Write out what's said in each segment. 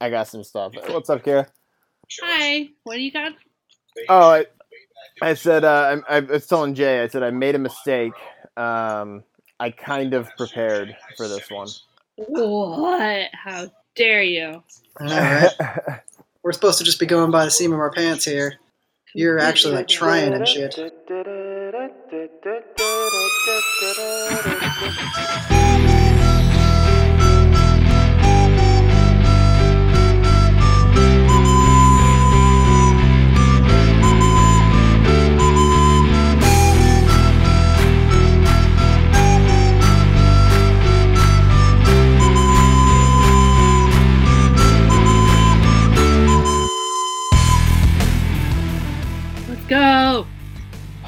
I got some stuff. What's up, Kara? Hi, what do you got? Oh, I, I said uh, I, I was telling Jay. I said I made a mistake. Um, I kind of prepared for this one. What? How dare you? All right. We're supposed to just be going by the seam of our pants here. You're actually like trying and shit.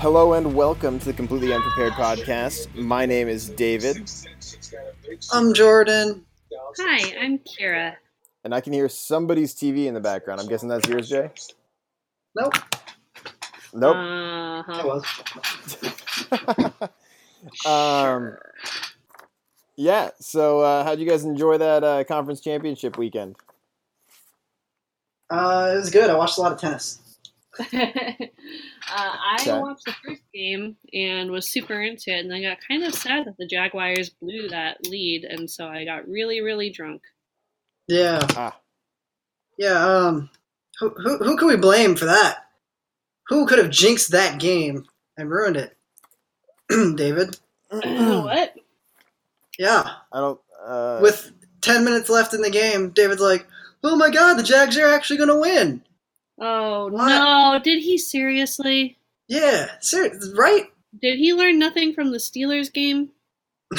Hello and welcome to the Completely Unprepared podcast. My name is David, I'm Jordan. Hi, I'm Kira. and I can hear somebody's TV in the background. I'm guessing that's yours, Jay. Nope. Nope. Uh-huh. Was. um, yeah. So, uh, how'd you guys enjoy that uh, conference championship weekend? Uh, it was good. I watched a lot of tennis. uh, I Okay. watched the first game and was super into it, and I got kind of sad that the Jaguars blew that lead, and so I got really, really drunk. Yeah. Ah. Yeah. Um. Who who who can we blame for that? Who could have jinxed that game and ruined it? David. what? Yeah. I don't. Uh, With ten minutes left in the game, David's like, "Oh my God, the Jags are actually going to win." Oh What? no! Did he seriously? Yeah. Serious, right? Did he learn nothing from the Steelers game?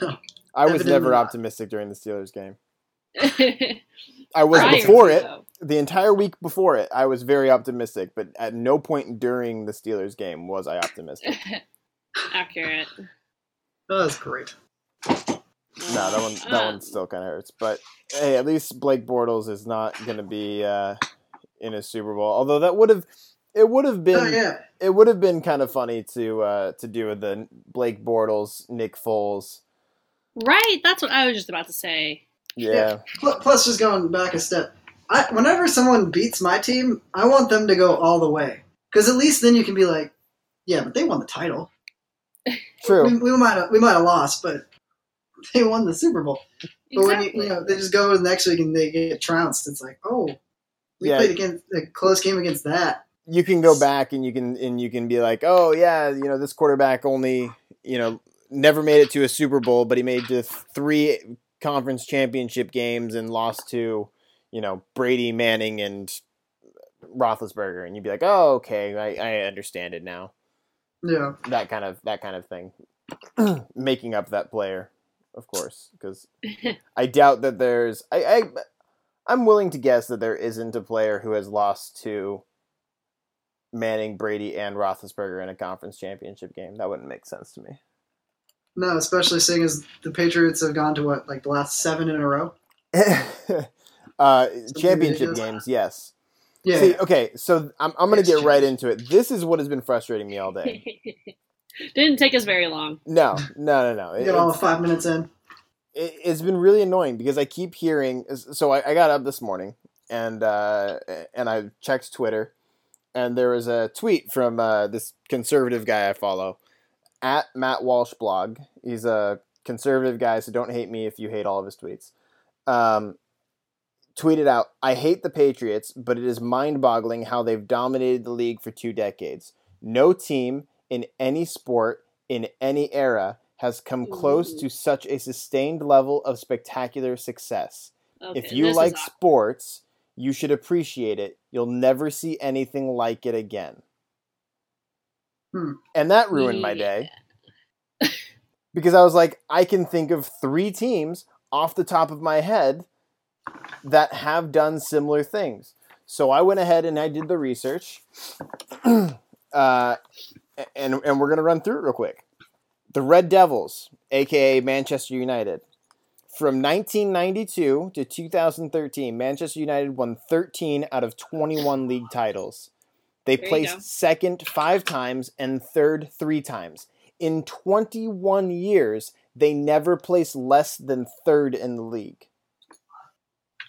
no. I was never not. optimistic during the Steelers game. I was Prior before it. though. The entire week before it, I was very optimistic, but at no point during the Steelers game was I optimistic. Accurate. That was great. No, that one that Uh, one still kind of hurts. But hey, at least Blake Bortles is not going to be uh, in a Super Bowl. Although that would have it would have been Oh yeah. it would have been kind of funny to uh, to do with the Blake Bortles, Nick Foles. Right, that's what I was just about to say. Yeah, Pl- Plus, just going back a step, I, whenever someone beats my team, I want them to go all the way. Because at least then you can be like, yeah, but they won the title. true. We, we might have, we might have lost, but they won the Super Bowl. But when you, you know they just go the next week and they get trounced, it's like, oh, we Yeah. played against a close game against that. you can go back and you can and you can be like, oh yeah, you know this quarterback only you know never made it to a Super Bowl, but he made it to three conference championship games and lost to you know Brady, Manning, and Roethlisberger, and you'd be like, oh okay, I, I understand it now. Yeah, That kind of that kind of thing, making up that player, of course, because I doubt that there's I, I I'm willing to guess that there isn't a player who has lost to Manning, Brady, and Roethlisberger in a conference championship game. That wouldn't make sense to me. no, especially seeing as the Patriots have gone to what like the last seven in a row. uh, championship ridiculous. games, yes. Yeah, See, okay, so I'm I'm gonna Yes, get right into it. This is what has been frustrating me all day. Didn't take us very long. No, no, no, no. you It- get all five minutes in. It, it's been really annoying because I keep hearing. So I, I got up this morning and uh, and I checked Twitter, and there was a tweet from uh, this conservative guy I follow, at Matt Walsh blog. He's a conservative guy, so don't hate me if you hate all of his tweets. Um, tweeted out, "I hate the Patriots, but it is mind-boggling how they've dominated the league for two decades. No team in any sport in any era." Has come close Ooh. to such a sustained level of spectacular success. Okay, if you like sports, you should appreciate it. You'll never see anything like it again. Hmm. And that ruined my day because I was like, I can think of three teams off the top of my head that have done similar things. So I went ahead and I did the research, uh, and and we're gonna run through it real quick. The Red Devils, aka Manchester United, from 1992 to 2013, Manchester United won 13 out of 21 league titles. They There placed second five times and third three times. In 21 years, they never placed less than third in the league.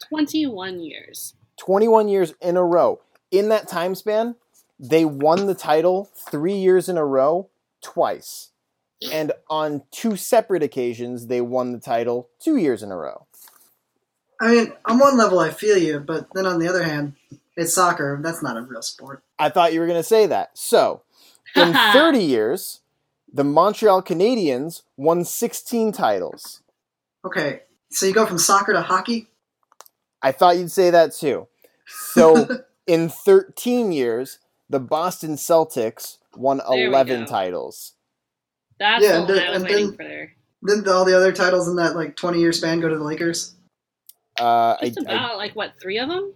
21 years. 21 years in a row. In that time span, they won the title three years in a row, twice. And on two separate occasions, they won the title two years in a row. I mean, on one level, I feel you, but then on the other hand, it's soccer. That's not a real sport. I thought you were going to say that. So, in 30 years, the Montreal Canadiens won 16 titles. Okay, so you go from soccer to hockey? I thought you'd say that too. So, in 13 years, the Boston Celtics won 11 titles. That's Yeah, the and then- I was and waiting then- for there. Didn't all the other titles in that like 20 year span go to the Lakers? Uh, Just I, about like what three of them?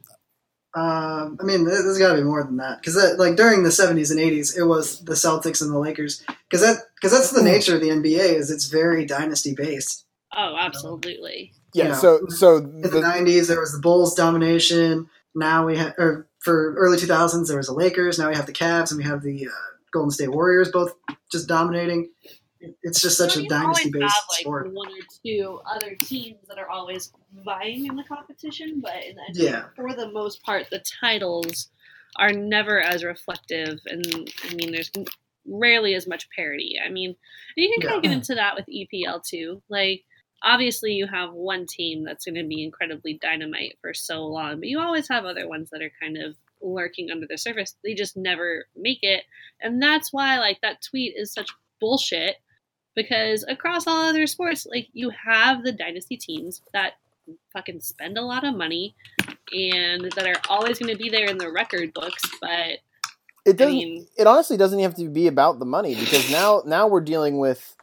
Um, I mean, there- there's got to be more than that because like during the 70s and 80s, it was the Celtics and the Lakers because that because that's the nature of the NBA is it's very dynasty based. Oh, absolutely. yeah, Yeah. so so In the, the, 90s, there was the Bulls domination. Now we have, or for early 2000s, there was the Lakers. Now we have the Cavs and we have the uh, Golden State Warriors, both just dominating. It's just such So a dynasty always based have, like, sport. One or two other teams that are always vying in the competition, but the Yeah. for the most part, the titles are never as reflective, and I mean, there's rarely as much parity. I mean, you can kind of get into that with EPL too. Like, obviously, you have one team that's going to be incredibly dynamite for so long, but you always have other ones that are kind of lurking under the surface. They just never make it, and that's why like that tweet is such bullshit because across all other sports, like you have the dynasty teams that fucking spend a lot of money and that are always going to be there in the record books. But it I doesn't. mean, it honestly doesn't have to be about the money because now now we're dealing with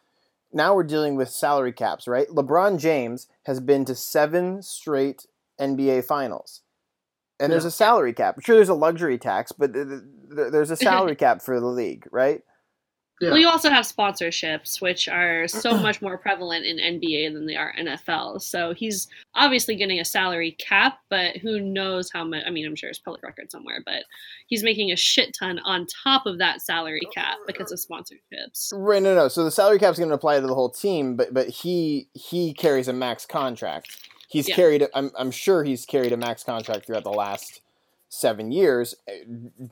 now we're dealing with salary caps, right? LeBron James has been to seven straight NBA finals. And there's Yeah. a salary cap. I'm sure there's a luxury tax, but th- th- th- there's a salary cap for the league, right? Yeah. well, you also have sponsorships, which are so much more prevalent in NBA than they are NFL. So he's obviously getting a salary cap, but who knows how much? I mean, I'm sure it's public record somewhere, but he's making a shit ton on top of that salary cap because of sponsorships. Right, no, no. So the salary cap's going to apply to the whole team, but but he he carries a max contract. He's Yeah. carried. a- I'm I'm sure he's carried a max contract throughout the last seven years eh,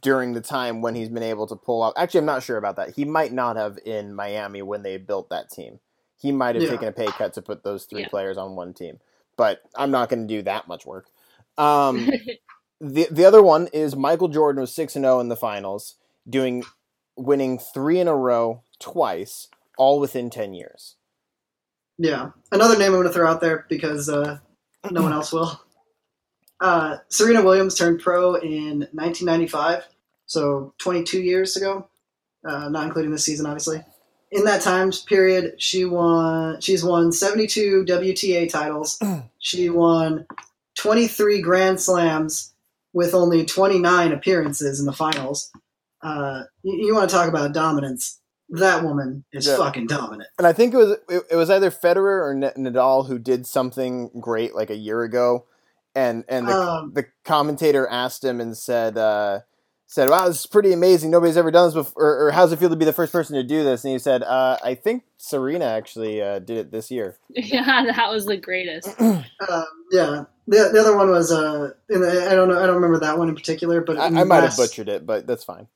during the time when he's been able to pull out. Actually, I'm not sure about that. He might not have in Miami when they built that team. He might have Yeah. taken a pay cut to put those three Yeah. players on one team. But I'm not going to do that much work. Um, the the other one is Michael Jordan was six and zero in the finals, doing winning three in a row twice, all within ten years. Yeah. Another name I'm going to throw out there because uh, no one else will. Uh, Serena Williams turned pro in 1995, so 22 years ago, uh, not including this season, obviously. In that time period, she won. She's won 72 WTA titles. she won 23 Grand Slams with only 29 appearances in the finals. Uh, you, you want to talk about dominance? That woman is Yeah. fucking dominant. And I think it was it, it was either Federer or Nadal who did something great like a year ago, and and the, Um, the commentator asked him and said uh, said, "Wow, this is pretty amazing. Nobody's ever done this before. Or, or how's it feel to be the first person to do this?" And he said, uh, "I think Serena actually uh, did it this year." yeah, that was the greatest. Um, yeah, the, the other one was uh, in I don't know, I don't remember that one in particular, but I, I might have butchered it, but that's fine.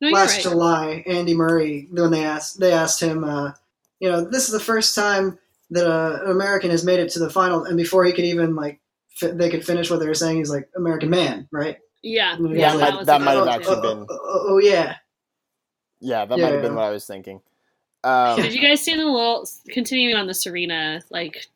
No, last right. July, Andy Murray when they asked they asked him, uh, you know, this is the first time that uh, an American has made it to the final, and before he could even like fi- they could finish what they were saying, he's like American man, right? Yeah, Yeah, yeah, that that, might- was that the might have actually oh, been- Oh, oh, oh, yeah, Yeah, that Yeah, might have been what I was thinking. Um, Did you guys see the little continuing on the Serena like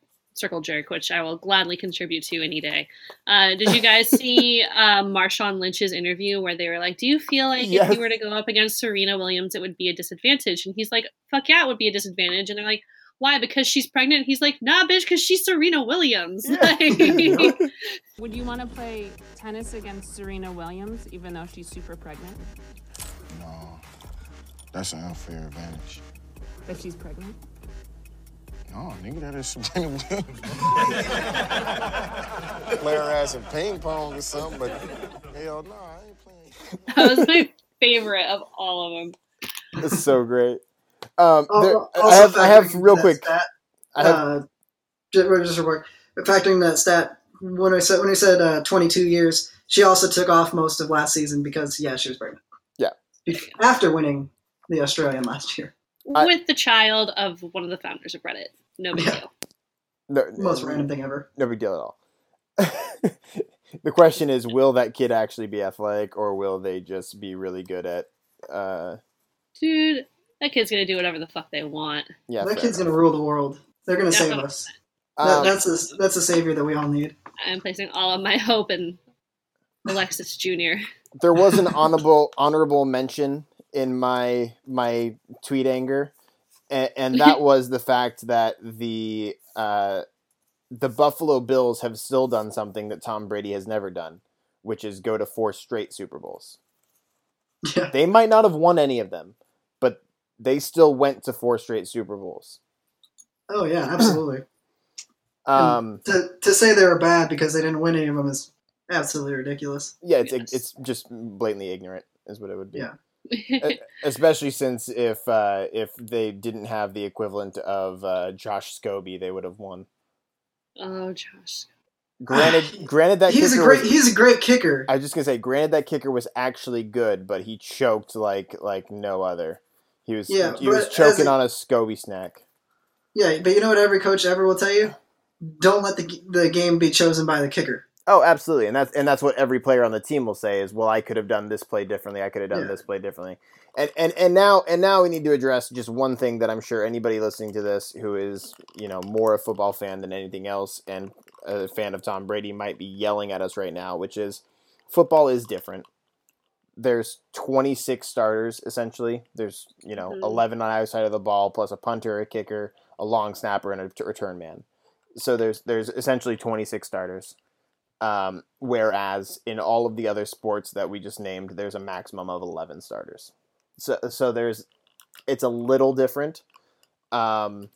circle jerk, which I will gladly contribute to any day? Uh, did you guys see um, Marshawn Lynch's interview where they were like, "Do you feel like if you were to go up against Serena Williams, it would be a disadvantage?" And he's like, "Fuck yeah, it would be a disadvantage." And they're like, "Why? Because she's pregnant?" He's like, "Nah, bitch, because she's Serena Williams." Like- Would you want to play tennis against Serena Williams, even though she's super pregnant? No, that's an unfair advantage. That she's pregnant? No, nigga, that is Serena Williams. Play her ass in ping pong or something, but hell no, I ain't playing. that was my favorite of all of them. it's so great. Um, Al- there, also I have I have real quick. stat, I have uh, just, just real quick, factoring that stat when I said when I said uh, 22 years, she also took off most of last season because yeah, she was pregnant. Yeah. After winning the Australian last year, I- with the child of one of the founders of Reddit. No big Yeah. deal. No, most random thing ever. no big deal at all. the question is, will that kid actually be athletic, or will they just be really good at? Uh, Dude, that kid's gonna do whatever the fuck they want. yeah, that kid's enough. gonna rule the world. They're gonna save Yeah. us. That, Um, that's a that's a savior that we all need. I'm placing all of my hope in Alexis Jr. there was an honorable honorable mention in my my tweet anger, and, and that was the fact that the uh, the Buffalo Bills have still done something that Tom Brady has never done, which is go to four straight Super Bowls. Yeah. They might not have won any of them, but they still went to four straight Super Bowls. Oh yeah, absolutely. Um, to to say they were bad because they didn't win any of them is absolutely ridiculous. yeah, it's Yes. it's just blatantly ignorant, is what it would be. Yeah. Especially since if uh, if they didn't have the equivalent of uh, Josh Scobee, they would have won. oh, Josh. Granted, granted that he's a great was, he's a great kicker. I was just gonna say, granted that kicker was actually good, but he choked like like no other. He was Yeah, he was choking a- on a Scobie snack. Yeah, but you know what every coach ever will tell you? Don't let the the game be chosen by the kicker. Oh, absolutely, and that's and that's what every player on the team will say is, "Well, I could have done this play differently. I could have done Yeah. this play differently." And and and now and now we need to address just one thing that I'm sure anybody listening to this who is you know more a football fan than anything else and a fan of Tom Brady might be yelling at us right now, which is football is different. There's 26 starters essentially. There's you know Mhm. 11 on either side of the ball plus a punter, a kicker, a long snapper, and a t- return man. So there's there's essentially 26 starters. Um, whereas in all of the other sports that we just named, there's a maximum of 11 starters. So, so there's, it's a little different. Um,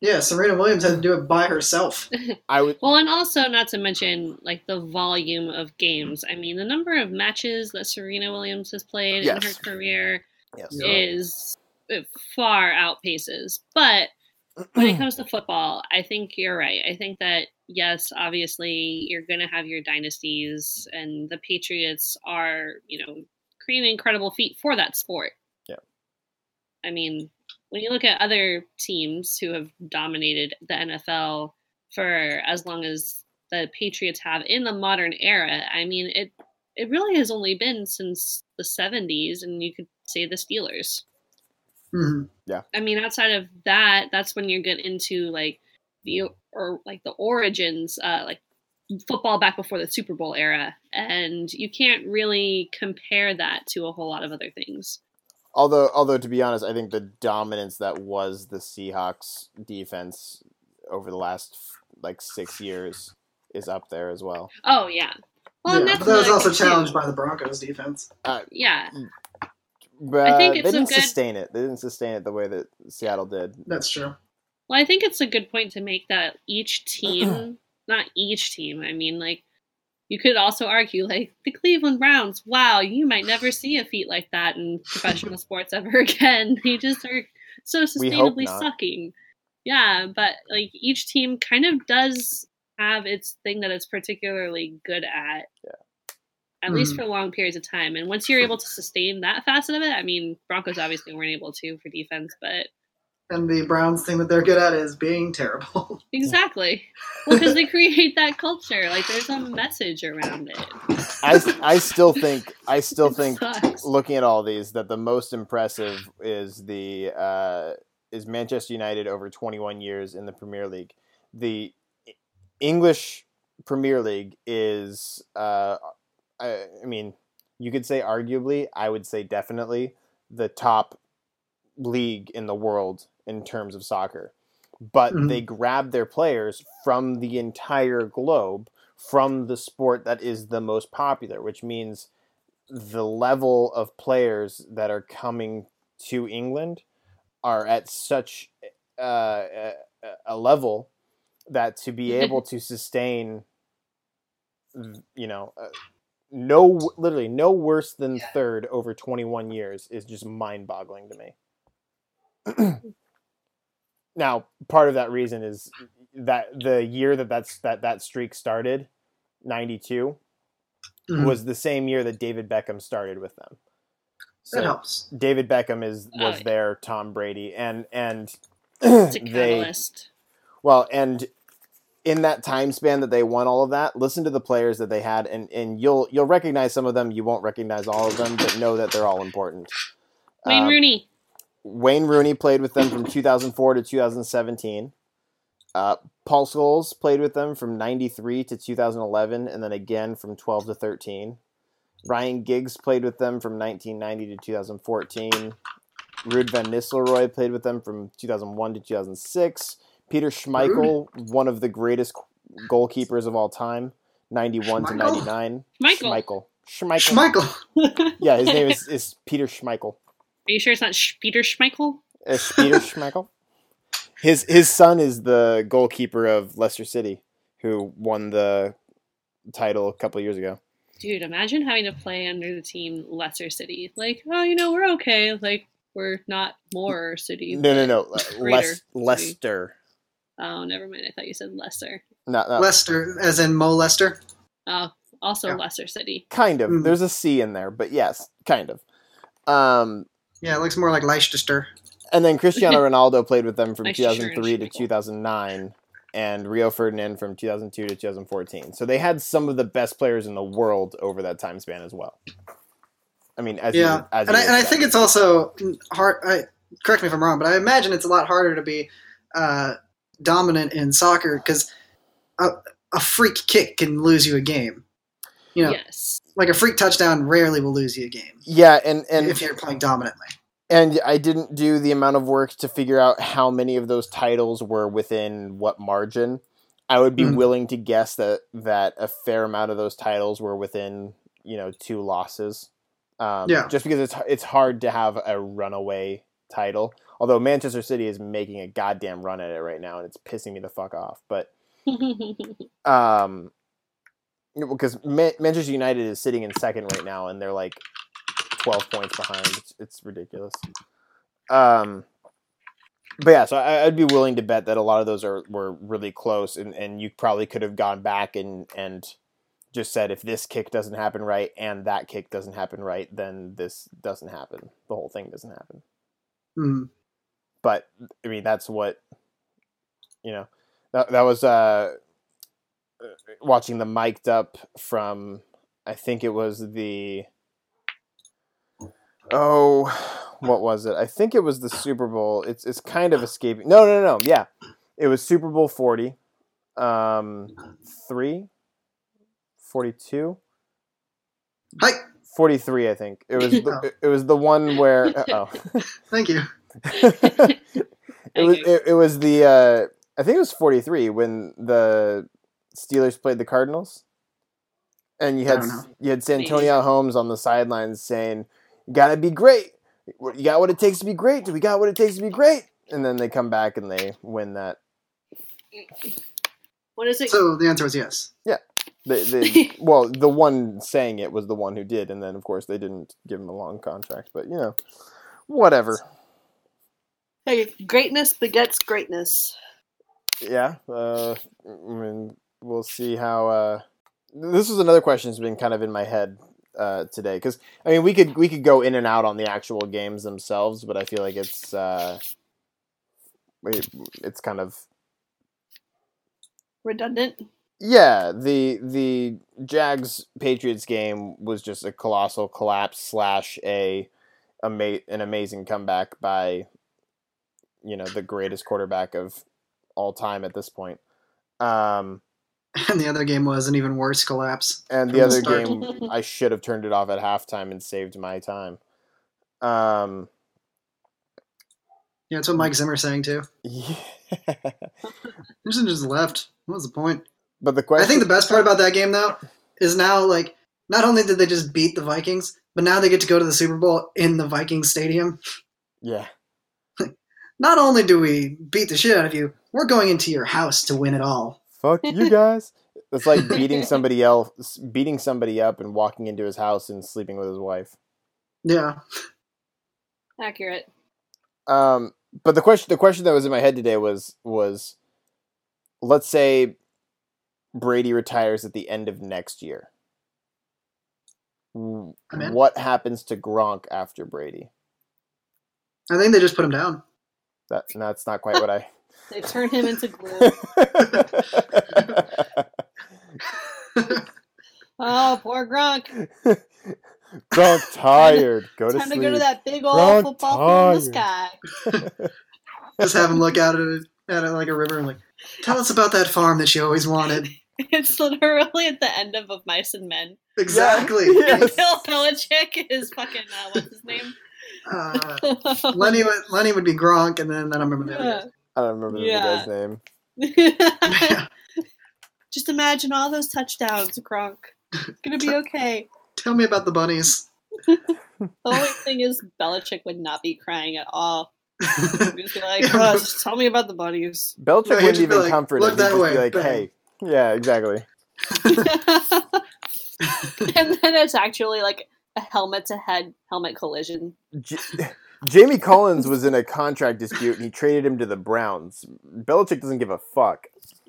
Yeah, Serena Williams had to do it by herself. I would, Well, and also not to mention like the volume of games. I mean, the number of matches that Serena Williams has played in her career yes. Is it far outpaces. But when it comes to football, I think you're right. I think that yes, obviously you're going to have your dynasties, and the Patriots are, you know, creating incredible feat for that sport. Yeah. I mean, when you look at other teams who have dominated the NFL for as long as the Patriots have in the modern era, I mean, it it really has only been since the 70s, and you could say the Steelers. hmm I mean, outside of that, that's when you get into like the or like the origins, uh, like football back before the Super Bowl era, and you can't really compare that to a whole lot of other things. Although, although to be honest, I think the dominance that was the Seahawks defense over the last like six years is up there as well. Oh yeah, well, yeah, but that was also challenged by the Broncos defense. Yeah, But think they it's a didn't good- sustain it. They didn't sustain it the way that Seattle did. That's true. Well, I think it's a good point to make that each team, not each team. I mean, like you could also argue like the Cleveland Browns. Wow, you might never see a feat like that in professional sports ever again. They just are so sustainably sucking. Yeah, but like each team kind of does have its thing that it's particularly good at. Yeah. At least for long periods of time. And once you're able to sustain that facet of it, I mean, Broncos obviously weren't able to for defense, but And the Browns thing that they're good at is being terrible. exactly. Well, because they create that culture. Like there's a message around it. I, I still think I still It think sucks. looking at all these that the most impressive is the uh, is Manchester United over 21 years in the Premier League. The English Premier League is uh, I, I mean you could say arguably I would say definitely the top league in the world in terms of soccer. But Mhm. they grab their players from the entire globe from the sport that is the most popular, which means the level of players that are coming to England are at such uh, a, a level that to be able to sustain, you know, uh, no, literally no worse than third over 21 years is just mind boggling to me. now, part of that reason is that the year that that's, that, that streak started, 92 Mhm. was the same year that David Beckham started with them. that helps. David Beckham is Oh, was yeah. their Tom Brady, and and they well, and in that time span that they won all of that, listen to the players that they had, and and you'll you'll recognize some of them. You won't recognize all of them, but know that they're all important. Wayne Uh, Rooney. Wayne Rooney played with them from 2004 to 2017. Uh, Paul Scholes played with them from 93 to 2011, and then again from 12 to 13. Ryan Giggs played with them from 1990 to 2014. Ruud van Nistelrooy played with them from 2001 to 2006. Peter Schmeichel, one of the greatest goalkeepers of all time, 91 to 99. Michael. Schmeichel. Schmeichel. Schmeichel. Yeah, his name is, is Peter Schmeichel. Are you sure it's not Sch- Peter Schmeichel? It's Peter Schmeichel. His his son is the goalkeeper of Leicester City, who won the title a couple of years ago. Dude, imagine having to play under the team Leicester City. Like, oh, you know, we're okay. Like, we're not more city. No, no, no, greater Les- Leicester. Oh, never mind. I thought you said Leicester. Not, not Lester, as in Mo Lester. Oh, also Yeah. Leicester City. kind of. Mm. There's a C in there, but yes, kind of. Um, Yeah, it looks more like Leicester. and then Cristiano Ronaldo played with them from Nice 2003 to 2009, and Rio Ferdinand from 2002 to 2014. So they had some of the best players in the world over that time span as well. I mean, as Yeah, would- as and I, and I think it's also hard. I, correct me if I'm wrong, but I imagine it's a lot harder to be uh, dominant in soccer because a, a freak kick can lose you a game. You know, Yes. Like a freak touchdown rarely will lose you a game yeah, and and if you're playing dominantly. and I didn't do the amount of work to figure out how many of those titles were within what margin. I would be Mhm. willing to guess that that a fair amount of those titles were within you know two losses. Um, Yeah. Just because it's it's hard to have a runaway title. Although Manchester City is making a goddamn run at it right now, and it's pissing me the fuck off. But um, you know, because Ma- Manchester United is sitting in second right now, and they're like twelve points behind. It's, it's ridiculous. Um, but yeah, so I, I'd be willing to bet that a lot of those are were really close, and, and you probably could have gone back and and just said if this kick doesn't happen right and that kick doesn't happen right, then this doesn't happen. The whole thing doesn't happen. Mm. But I mean, that's what you know. That that was uh, watching the mic'd up from. I think it was the. Oh, what was it? I think it was the Super Bowl. It's it's kind of escaping. No, no, no, no. Yeah, it was Super Bowl forty, um, three, forty-two. Hi, 43 i think it was the, it, it was the one where oh thank you. it was it, it was the uh i think it was 43 when the steelers played the cardinals and you had you had santonio holmes on the sidelines saying you gotta be great. You got what it takes to be great. Do we got what it takes to be great. And then they come back and they win that. What is it? So the answer was yes. the, the, well the one saying it was the one who did and then of course they didn't give him a long contract but you know whatever. Hey, greatness begets greatness. yeah uh i mean we'll see how uh this was another question that's been kind of in my head uh today because i mean we could we could go in and out on the actual games themselves but i feel like it's uh it, it's kind of Redundant. yeah the the jags patriots game was just a colossal collapse slash a ama- an amazing comeback by you know the greatest quarterback of all time at this point um And the other game was an even worse collapse. And the the other start. game, I should have turned it off at halftime and saved my time. Um, Yeah, that's what Mike Zimmer's saying too. yeah. Anderson just left. What was the point? but the question, I think the best part about that game though is now like not only did they just beat the Vikings, but now they get to go to the Super Bowl in the Vikings stadium. yeah, Not only do we beat the shit out of you, we're going into your house to win it all. Fuck you guys. It's like beating somebody else, beating somebody up, and walking into his house and sleeping with his wife. Yeah. Accurate. Um, but the question, the question that was in my head today was was, let's say, Brady retires at the end of next year. W- I'm in. What happens to Gronk after Brady? I think they just put him down. That that's not quite what I. They turn him into glue. oh, poor Gronk. Gronk tired. Go to Time to go to that big old Gronk football field in the sky. just have him look out at it, at it like a river and like, tell us about that farm that you always wanted. It's literally at the end of Of Mice and Men. Exactly. Yes. Bill Belichick is fucking, uh, what's his name? Uh, Lenny would Lenny would be Gronk, and then I don't remember the other guys. I don't remember the Yeah. guy's name. Just imagine all those touchdowns, Gronk. It's gonna be okay. Tell me about the bunnies. The only thing is, Belichick would not be crying at all. He'd just be like, Yeah, "Oh, but- just tell me about the bunnies. Belichick No, he'd wouldn't even like, comfort "Look him. He'd that just way, be like, bang." "Hey, yeah, exactly." and then it's actually like a helmet to head helmet collision. J- Jamie Collins was in a contract dispute and he traded him to the Browns. Belichick doesn't give a fuck.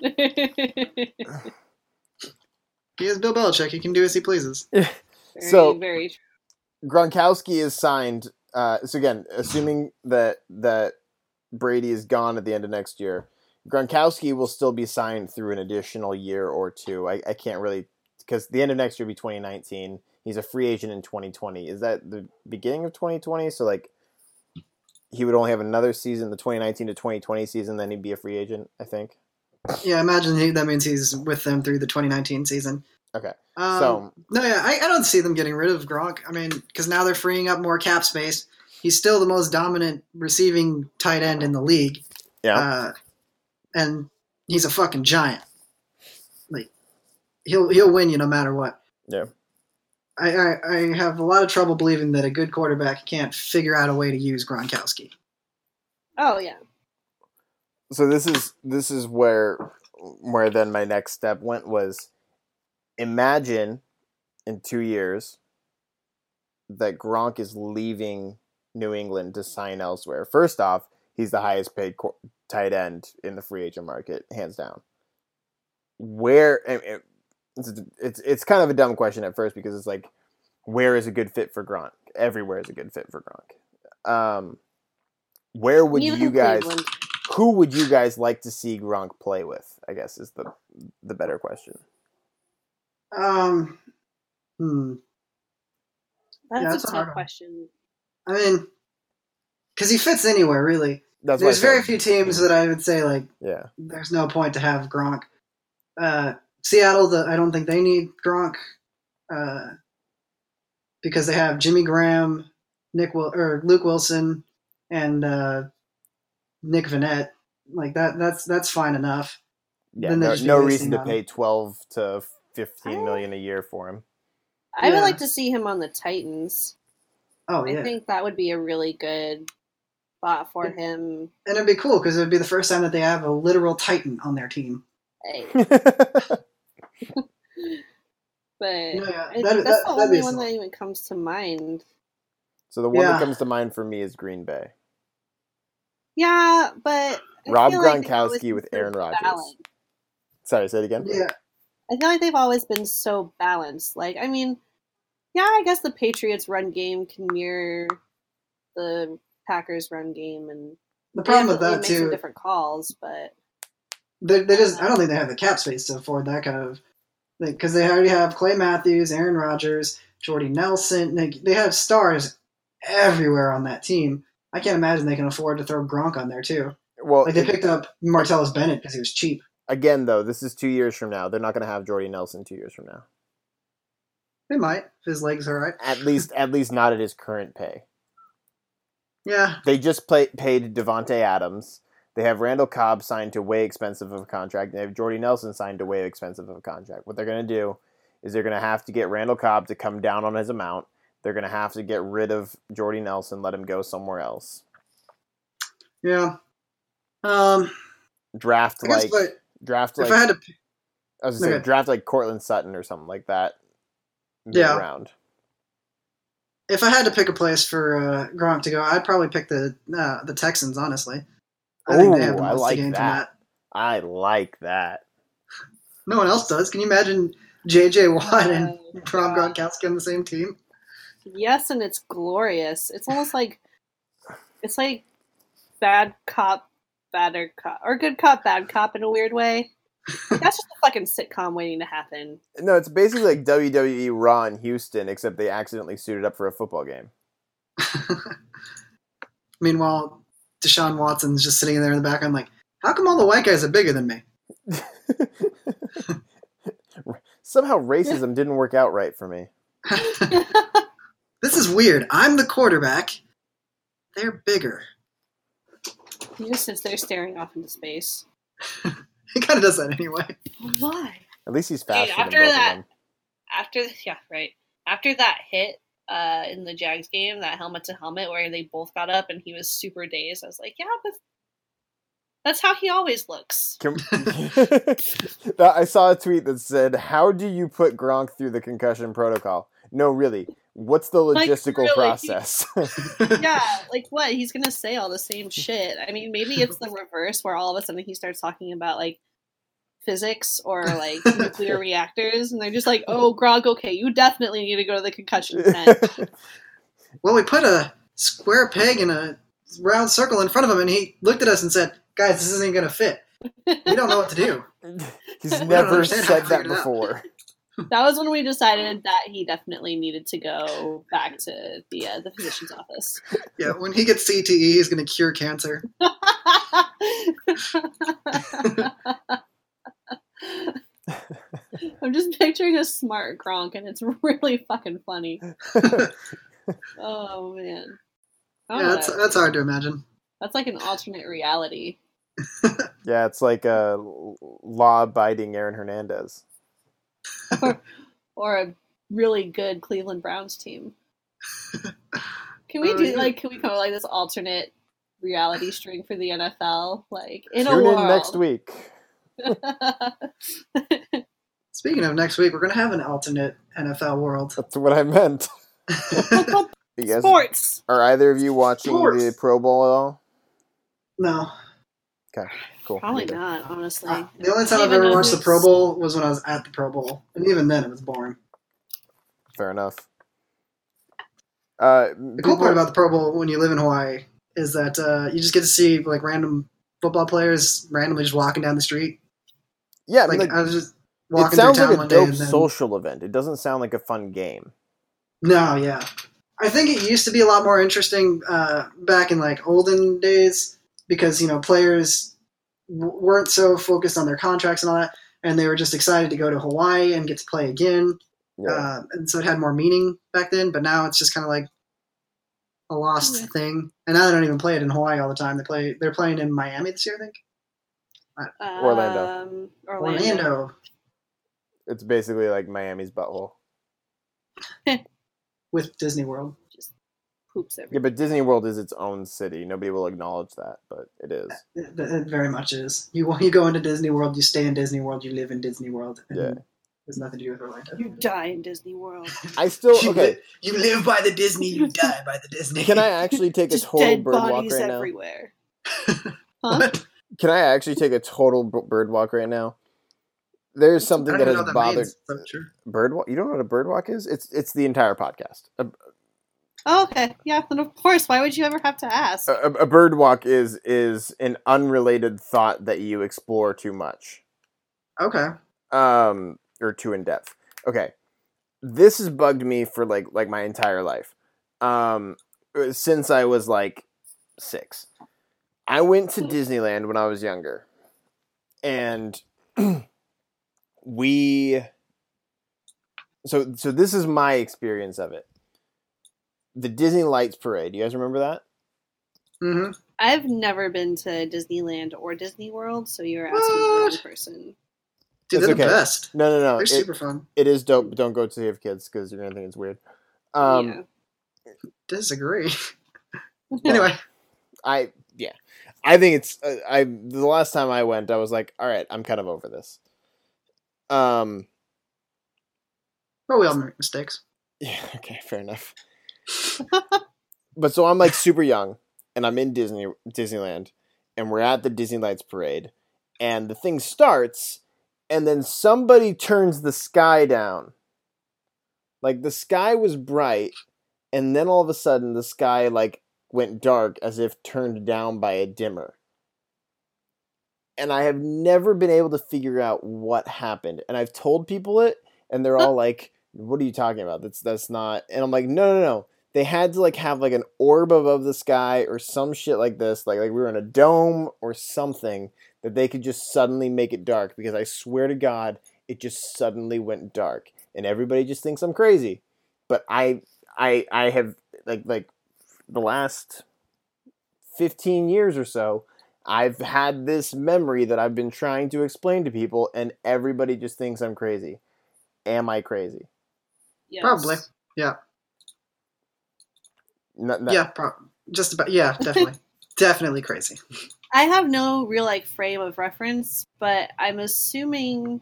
He is Bill Belichick. He can do as he pleases. very, So- very true. Gronkowski is signed. Uh, so again, assuming that that Brady is gone at the end of next year, Gronkowski will still be signed through an additional year or two. I, I can't really because the end of next year will be 2019. He's a free agent in 2020. Is that the beginning of 2020? So like he would only have another season, the 2019 to 2020 season, then he'd be a free agent. I think. Yeah, imagine he, that means he's with them through the 2019 season. Okay. Um, so no, yeah, I, I don't see them getting rid of Gronk. I mean, because now they're freeing up more cap space. He's still the most dominant receiving tight end in the league. yeah, Uh, and he's a fucking giant. Like he'll he'll win you no matter what. Yeah. I, I, I have a lot of trouble believing that a good quarterback can't figure out a way to use Gronkowski. Oh yeah. so this is this is where where then my next step went was imagine in two years that Gronk is leaving New England to sign elsewhere. First off, he's the highest paid qu- tight end in the free agent market, hands down. Where and it- it's, it's it's kind of a dumb question at first because it's like, where is a good fit for Gronk? Everywhere is a good fit for Gronk. Um, where would Even you guys? Cleveland. who would you guys like to see Gronk play with? I guess is the the better question. Um, hmm. That's, Yeah, a that's a tough hard question. I mean, because he fits anywhere really. That's There's very few teams that I would say like Yeah, there's no point to have Gronk. Uh, Seattle, the, I don't think they need Gronk uh, because they have Jimmy Graham, Nick Wil- or Luke Wilson, and uh, Nick Vannett. Like that, that's that's fine enough. yeah. Then they No, no reason to on- pay twelve to fifteen million a year for him. I would Yeah. like to see him on the Titans. Oh yeah, I think that would be a really good spot for him. and it'd be cool because it'd be the first time that they have a literal Titan on their team. Hey, yeah, but No, yeah, that- that's that- the that'd only one solid. that even comes to mind. so the one Yeah. that comes to mind for me is Green Bay. Yeah, but I Rob feel like Gronkowski with Aaron Rodgers. balanced. Sorry, say it again. Yeah, I feel like they've always been so balanced. Like, I mean, yeah, I guess the Patriots' run game can mirror the Packers' run game, and the problem with that too, different calls, but they, they just I don't think they have the cap space to afford that kind of because they already have Clay Matthews, Aaron Rodgers, Jordy Nelson. They, they have stars everywhere on that team. I can't imagine they can afford to throw Gronk on there too. Well, Like they picked up Martellus Bennett because he was cheap. again though, this is two years from now. They're not going to have Jordy Nelson two years from now. They might if his legs are right. At least, at least not at his current pay. Yeah, They just play, paid Davante Adams. They have Randall Cobb signed to way expensive of a contract. They have Jordy Nelson signed to way expensive of a contract. What they're going to do is they're going to have to get Randall Cobb to come down on his amount. They're going to have to get rid of Jordy Nelson, let him go somewhere else. yeah. Um, Draft I like but draft if like I had to, I was gonna say draft like Courtland Sutton or something like that. Yeah. Round. if I had to pick a place for uh, Gronk to go, I'd probably pick the uh, the Texans. Honestly, I think they have the Ooh, I like to gain that. from that. I like that. No one else does. Can you imagine J.J. Watt and Oh, Rob God. Gronkowski on the same team? Yes, and it's glorious. It's almost like it's like bad cop, badder cop, or good cop, bad cop in a weird way. That's just a fucking sitcom waiting to happen. No, it's basically like WWE Raw in Houston, except they accidentally suited up for a football game. Meanwhile, Deshaun Watson's just sitting there in the background, like, how come all the white guys are bigger than me? Somehow racism didn't work out right for me. this is weird. I'm the quarterback. They're bigger. He just sits there staring off into space. He kind of does that anyway. Why? At least he's Hey, faster after than both that- of them. After yeah, right. After that hit uh, in the Jags game, that helmet to helmet where they both got up and he was super dazed, I was like, yeah, but that's how he always looks. Can- I saw a tweet that said, "How do you put Gronk through the concussion protocol?" No, really. What's the Like, logistical really? process? yeah, like what? He's gonna say all the same shit. I mean, maybe it's the reverse where all of a sudden he starts talking about like physics or like nuclear reactors, and they're just like, "Oh, Grog, okay, you definitely need to go to the concussion tent." Well, we put a square peg in a round circle in front of him, and he looked at us and said, guys, this isn't going to fit. We don't know what to do. He's never said that figure it out. before. that was when we decided that he definitely needed to go back to the uh, the physician's office. Yeah, when he gets CTE, he's going to cure cancer. I'm just picturing a smart Gronk, and it's really fucking funny. Oh man, I don't Yeah, that's, that's hard to imagine. That's like an alternate reality. Yeah, it's like a law-abiding Aaron Hernandez. or or a really good Cleveland Browns team. Can we Oh, do like can we come up with like this alternate reality string for the NFL? Like in a world in next week. Speaking of next week, we're going to have an alternate NFL world. That's what I meant. You guys, Sports. are either of you watching Sports. the Pro Bowl at all? No. Okay, cool. Probably not, honestly. Uh, the only time I I've ever know watched the Pro Bowl was when I was at the Pro Bowl. And even then, it was boring. Fair enough. Uh, The cool part about the Pro Bowl when you live in Hawaii is that uh, you just get to see like random football players randomly just walking down the street. Yeah, I Like, mean, like, I was just it sounds like a dope then social event. It doesn't sound like a fun game. No, yeah. I think it used to be a lot more interesting uh, back in like olden days because you know players w- weren't so focused on their contracts and all that, and they were just excited to go to Hawaii and get to play again. Yeah. Uh, and so it had more meaning back then. But now it's just kind of like a lost Yeah. thing. And now they don't even play it in Hawaii all the time. They play. They're playing in Miami this year, I think. Orlando. Um, Orlando. Orlando it's basically like Miami's butthole. with Disney World. Just poops everywhere. Yeah, but Disney World is its own city. Nobody will acknowledge that, but it is. It, it very much is. You you go into Disney World, you stay in Disney World, you live in Disney World. And Yeah. There's nothing to do with Orlando. You die in Disney World. I still you, okay. li- you live by the Disney, you die by the Disney. Can I actually take a Just total dead bird walk bodies right now? everywhere. What? Can I actually take a total bird walk right now? There's I something don't that even know has what that bothered means. so sure. bird walk. You don't know what a bird walk is? It's it's the entire podcast. A, Oh, okay. Yeah, then of course. Why would you ever have to ask? a, a bird walk is is an unrelated thought that you explore too much, Okay. um, or too in depth. Okay, this has bugged me for like like my entire life, um, since I was like six. I went to Disneyland when I was younger, and we. So so this is my experience of it. The Disney Lights Parade. You guys remember that? Mm-hmm. I've never been to Disneyland or Disney World, so you're asking the wrong person. Dude, It's they're okay. the best. No, no, no. They're It, super fun. it is dope, but don't go to Save Kids because you're gonna think it's weird. Um, yeah. Disagree. anyway, I yeah, I think it's uh, I. The last time I went, I was like, all right, I'm kind of over this. Um. well, we all make mistakes. Yeah. Okay. Fair enough. but so I'm like super young, and I'm in Disney Disneyland, and we're at the Disney Lights Parade, and the thing starts, and then somebody turns the sky down. Like the sky was bright, and then all of a sudden the sky like went dark as if turned down by a dimmer. And I have never been able to figure out what happened. And I've told people it, and they're all like, "What are you talking about? That's that's not." And I'm like, "No, no, no." They had to like have like an orb above the sky or some shit like this, like like we were in a dome or something that they could just suddenly make it dark because I swear to God, it just suddenly went dark, and everybody just thinks I'm crazy. But I I I have like like the last 15 years or so, I've had this memory that I've been trying to explain to people, and everybody just thinks I'm crazy. Am I crazy? Yes. Probably. Yeah. N- n- Yeah. Pro- just about. Yeah. Definitely. definitely crazy. I have no real like frame of reference, but I'm assuming.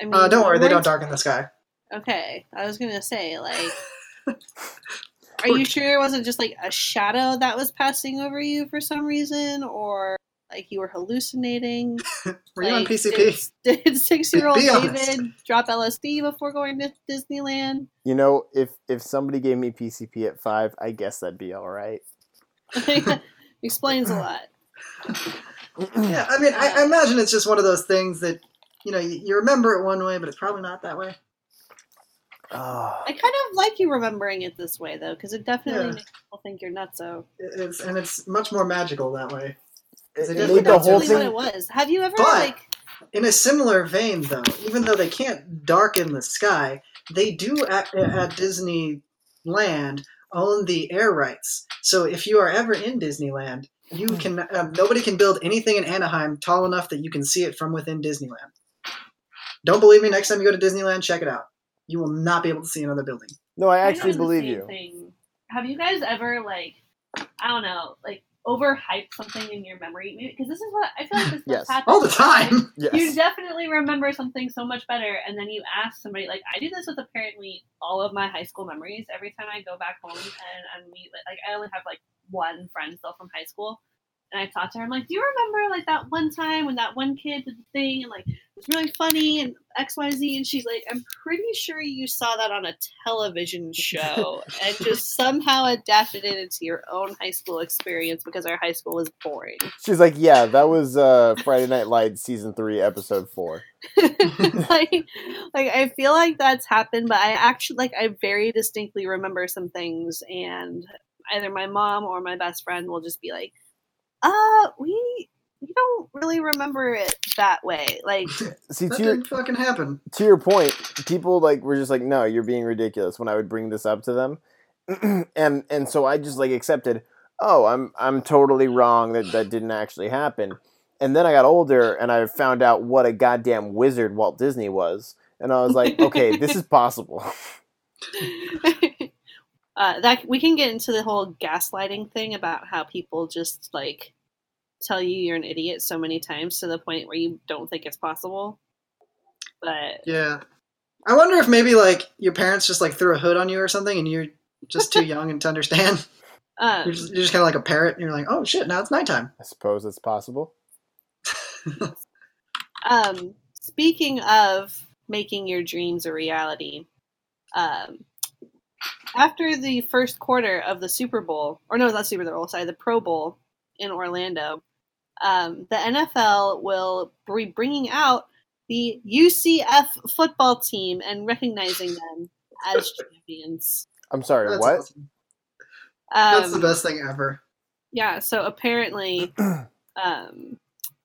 I mean, Uh, don't worry. They don't darken the sky. Okay, I was gonna say like. Are you sure it wasn't just like a shadow that was passing over you for some reason, or like you were hallucinating? Were you on PCP? Did, did six-year-old Be honest. David drop LSD before going to Disneyland? You know, if if somebody gave me PCP at five, I guess that'd be all right. Explains a lot. Yeah. I mean, I, I imagine it's just one of those things that you know you, you remember it one way, but it's probably not that way. Oh, I kind of like you remembering it this way though, because it definitely Yeah. makes people think you're nuts. So It's and it's much more magical that way. it, It it is made the whole really what thing. it was. Have you ever But- like? In a similar vein, though, even though they can't darken the sky, they do at, at Disneyland own the air rights. So if you are ever in Disneyland, you can um, nobody can build anything in Anaheim tall enough that you can see it from within Disneyland. Don't believe me? Next time you go to Disneyland, check it out. You will not be able to see another building. No, I actually the believe you. Thing. Have you guys ever like, I don't know, like overhyped something in your memory? Because this is what I feel like this Yes. does happen All the time. Yes. You definitely remember something so much better, and then you ask somebody. Like I do this with apparently all of my high school memories. Every time I go back home and I meet, like I only have like one friend still from high school, and I talked to her. I'm like, "Do you remember like that one time when that one kid did the thing and like it was really funny and X Y Z? And she's like, "I'm pretty sure you saw that on a television show and just somehow adapted it into your own high school experience because our high school was boring." She's like, yeah, that was uh, Friday Night Lights season three, episode four. like, like I feel like that's happened, but I actually like I very distinctly remember some things, and either my mom or my best friend will just be like, "Uh, we we don't really remember it that way." Like, See, That to your, didn't fucking happen. to your point, people like were just like, "No, you're being ridiculous." When I would bring this up to them, and and so I just like accepted. Oh, I'm I'm totally wrong. That that didn't actually happen. And then I got older, and I found out what a goddamn wizard Walt Disney was, and I was like, "Okay, this is possible." uh, that we can get into the whole gaslighting thing about how people just like tell you you're an idiot so many times to the point where you don't think it's possible. But Yeah. I wonder if maybe like your parents just like threw a hood on you or something, and you're just too young and to understand. um, You're just, you're just kind of like a parrot, and you're like, oh shit, now it's nighttime. I suppose it's possible. Um, speaking of making your dreams a reality, um, after the first quarter of the Super Bowl, or no, not Super Bowl, sorry, the Pro Bowl in Orlando, um, the NFL will be bringing out the UCF football team and recognizing them as champions. I'm sorry. That's what? awesome. That's the Um, best thing ever. Yeah, so apparently, um,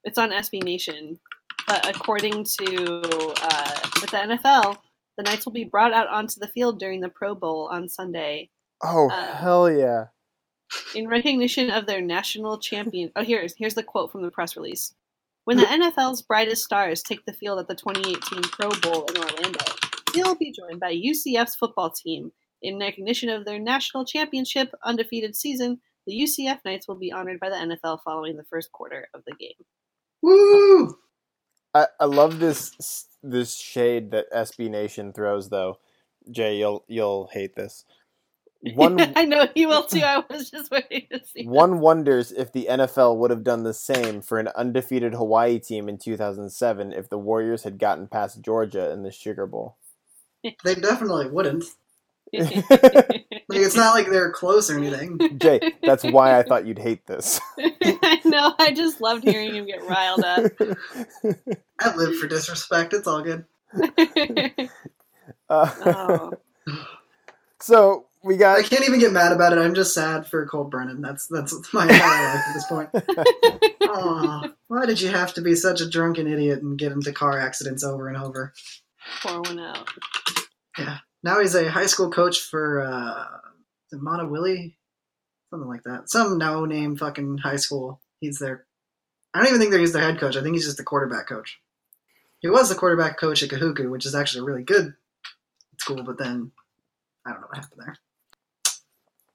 it's on SB Nation, but according to uh, with the NFL, the Knights will be brought out onto the field during the Pro Bowl on Sunday Oh Uh, hell yeah! in recognition of their national champion. Oh, here's here's the quote from the press release. When the NFL's brightest stars take the field at the 2018 Pro Bowl in Orlando, they will be joined by UCF's football team. In recognition of their national championship undefeated season, the UCF Knights will be honored by the NFL following the first quarter of the game. Woo! I, I love this this shade that SB Nation throws though. Jay, you'll you'll hate this. One I know he will too. I was just waiting to see. one wonders if the NFL would have done the same for an undefeated Hawaii team in 2007 if the Warriors had gotten past Georgia in the Sugar Bowl. They definitely wouldn't. that. Like it's not like they're close or anything. Jay, that's why I thought you'd hate this. I know. I just loved hearing him get riled up. I live for disrespect. It's all good. Uh, oh. so we got. I can't even get mad about it. I'm just sad for Colt Brennan. That's that's my entire life at this point. Aw, why did you have to be such a drunken idiot and get into car accidents over and over? Pour one out. Now he's a high school coach for uh, is it Montevilli, something like that. Some no name fucking high school. He's their. I don't even think that he's their head coach. I think he's just the quarterback coach. He was the quarterback coach at Kahuku, which is actually a really good school, but then I don't know what happened there.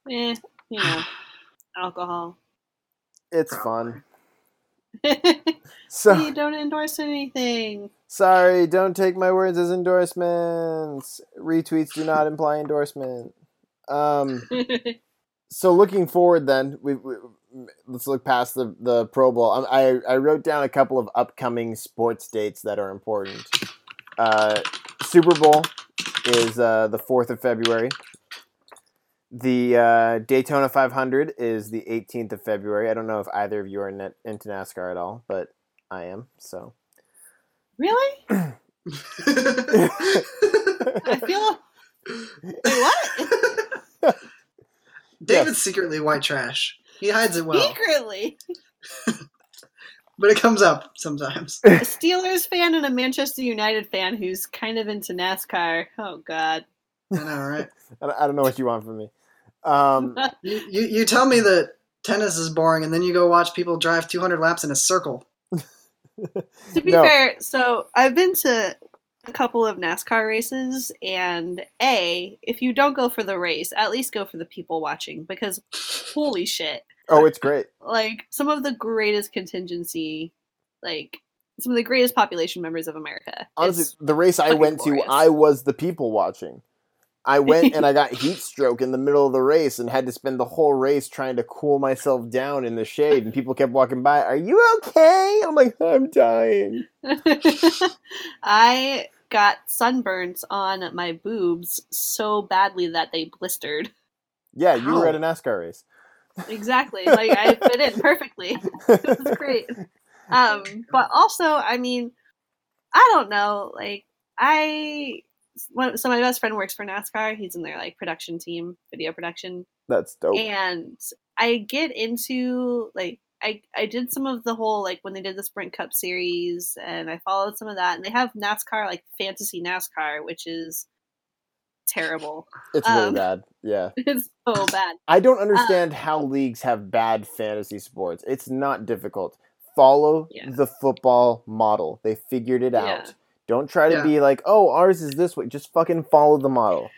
Eh, you know, alcohol. it's Probably. fun. So you don't endorse anything. sorry, don't take my words as endorsements. Retweets do not imply endorsement. Um. so looking forward then we, we let's look past the the pro bowl Um, i i wrote down a couple of upcoming sports dates that are important uh super bowl is uh the 4th of february the uh, Daytona 500 is the 18th of February. I don't know if either of you are net, into NASCAR at all, but I am. So really? I feel. Wait, what? David's secretly white trash. He hides it well, Secretly, but it comes up sometimes. a Steelers fan and a Manchester United fan who's kind of into NASCAR. Oh God. I know, right? I don't know what you want from me. Um, You, you you tell me that tennis is boring, and then you go watch people drive 200 laps in a circle. To be No. fair, so I've been to a couple of NASCAR races, and A, if you don't go for the race, at least go for the people watching because holy shit. oh, it's great. Like some of the greatest contingency, like some of the greatest population members of America. Honestly, the race I went glorious. to, I was the people watching. I went and I got heat stroke in the middle of the race and had to spend the whole race trying to cool myself down in the shade. And people kept walking by. Are you okay? I'm like, I'm dying. I got sunburns on my boobs so badly that they blistered. Yeah, you were at a NASCAR race. Exactly. Like I fit in perfectly. It was great. Um, but also, I mean, I don't know. Like I, so my best friend works for NASCAR. He's in their like production team, video production, That's dope. and I get into like I I did some of the whole like when they did the Sprint Cup series, and I followed some of that, and they have NASCAR like fantasy NASCAR, which is terrible. It's really um, bad. Yeah. It's so bad. I don't understand how leagues have bad fantasy sports. It's not difficult. Follow Yeah. the football model. They figured it Yeah. out. Don't try to Yeah. be like, oh, ours is this way. Just fucking follow the model.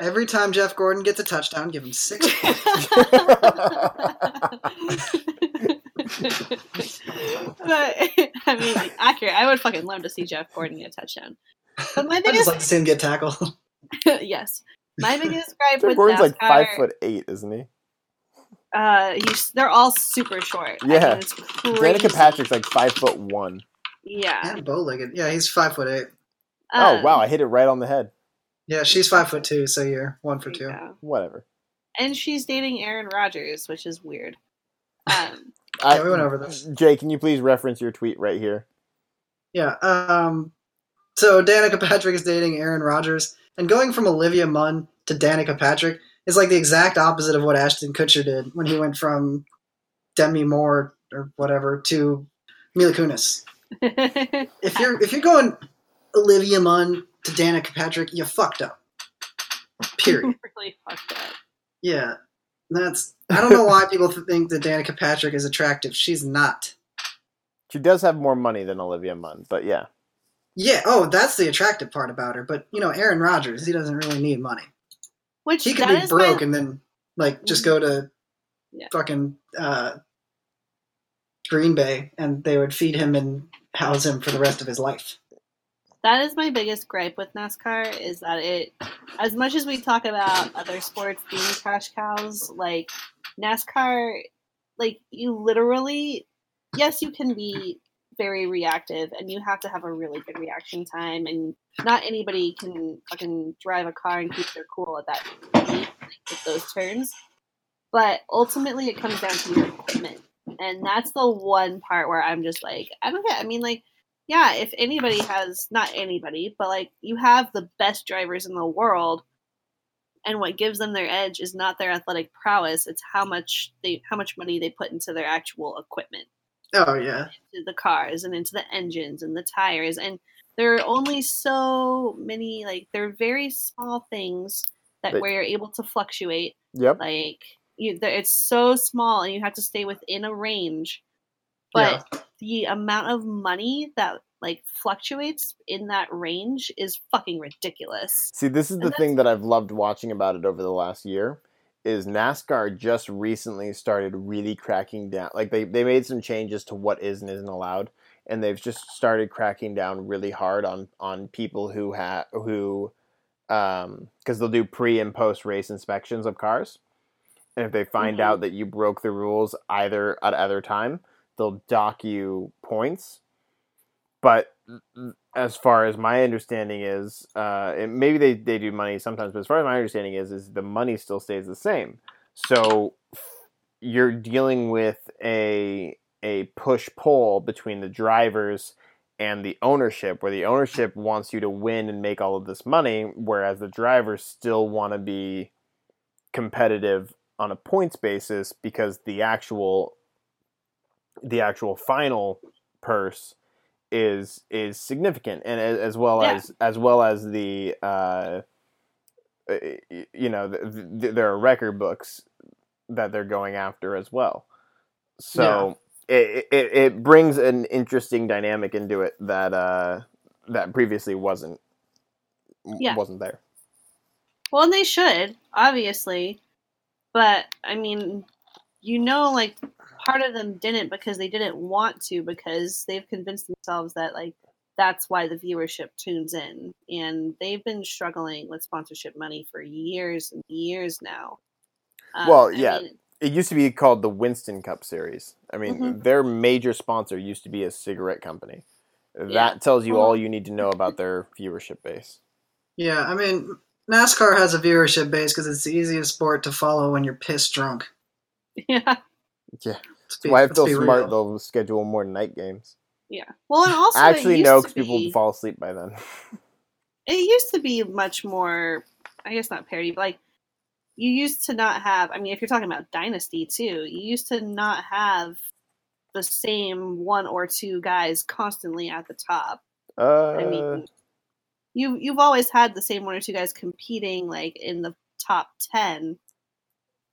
Every time Jeff Gordon gets a touchdown, give him six but I mean, accurate. I would fucking love to see Jeff Gordon get a touchdown. But my I just biggest, like to see him get tackled. yes, my biggest gripe Jeff with Gordon's NASCAR, like five foot eight, isn't he? uh, he's, they're all super short. I Yeah. mean, it's. Danica Patrick's like five foot one. Yeah. And bow-legged. Yeah, he's five foot eight. oh um, wow, I hit it right on the head. Yeah, she's five foot two, so you're one for two. go. Whatever. And she's dating Aaron Rodgers, which is weird. Um, I, Yeah, we went over this. Jay, can you please reference your tweet right here? Yeah. Um. So Danica Patrick is dating Aaron Rodgers, and going from Olivia Munn to Danica Patrick is like the exact opposite of what Ashton Kutcher did when he went from Demi Moore or whatever to Mila Kunis. If you're if you're going Olivia Munn to Danica Patrick, you fucked up. Period. really fucked up. Yeah. That's I don't know why people think that Danica Patrick is attractive. She's not. She does have more money than Olivia Munn, but yeah. Yeah, oh, that's the attractive part about her. But you know, Aaron Rodgers, he doesn't really need money. Which He could be broke my- and then like just go to Yeah. fucking uh, Green Bay and they would feed him and house him for the rest of his life. that is my biggest gripe with NASCAR is that it, as much as we talk about other sports being cash cows, like NASCAR, like you literally, yes, you can be very reactive and you have to have a really good reaction time and not anybody can fucking drive a car and keep their cool at that with those turns. But ultimately, it comes down to your equipment, and that's the one part where I'm just like, I don't get. I mean, like, yeah, if anybody has not anybody, but like you have the best drivers in the world, and what gives them their edge is not their athletic prowess; it's how much they how much money they put into their actual equipment Oh yeah. into the cars and into the engines and the tires and there are only so many like they're very small things that They- where you're able to fluctuate Yep. like you it's so small and you have to stay within a range but the amount of money that like fluctuates in that range is fucking ridiculous See, this is And the thing that I've loved watching about it over the last year is NASCAR just recently started really cracking down. Like they, they made some changes to what is and isn't allowed, and they've just started cracking down really hard on on people who have who um because they'll do pre and post race inspections of cars. And if they find Mhm. out that you broke the rules either at either time, they'll dock you points. But as far as my understanding is, uh, and maybe they, they do money sometimes, but as far as my understanding is, is the money still stays the same. So you're dealing with a a push pull between the drivers and the ownership, where the ownership wants you to win and make all of this money, whereas the drivers still want to be competitive on a points basis because the actual the actual final purse is is significant and as well Yeah. as as well as the uh uh, you know th th there are record books that they're going after as well so it, it it brings an interesting dynamic into it that uh that previously wasn't Yeah. wasn't there Well, and they should, obviously. But, I mean, you know, like, part of them didn't because they didn't want to, because they've convinced themselves that, like, that's why the viewership tunes in. And they've been struggling with sponsorship money for years and years now. Um, Well, I yeah. mean, it used to be called the Winston Cup Series. I mean, Mhm. their major sponsor used to be a cigarette company. That Yeah. tells you all you need to know about their viewership base. Yeah, I mean, NASCAR has a viewership base because it's the easiest sport to follow when you're pissed drunk. yeah. Yeah. Let's why I let's smart. real. They'll schedule more night games. Yeah. Well, and also, Actually, no, because people be- fall asleep by then. it used to be much more i guess not parody but like you used to not have i mean if you're talking about dynasty too you used to not have the same one or two guys constantly at the top Uh, i mean you you've always had the same one or two guys competing like in the top 10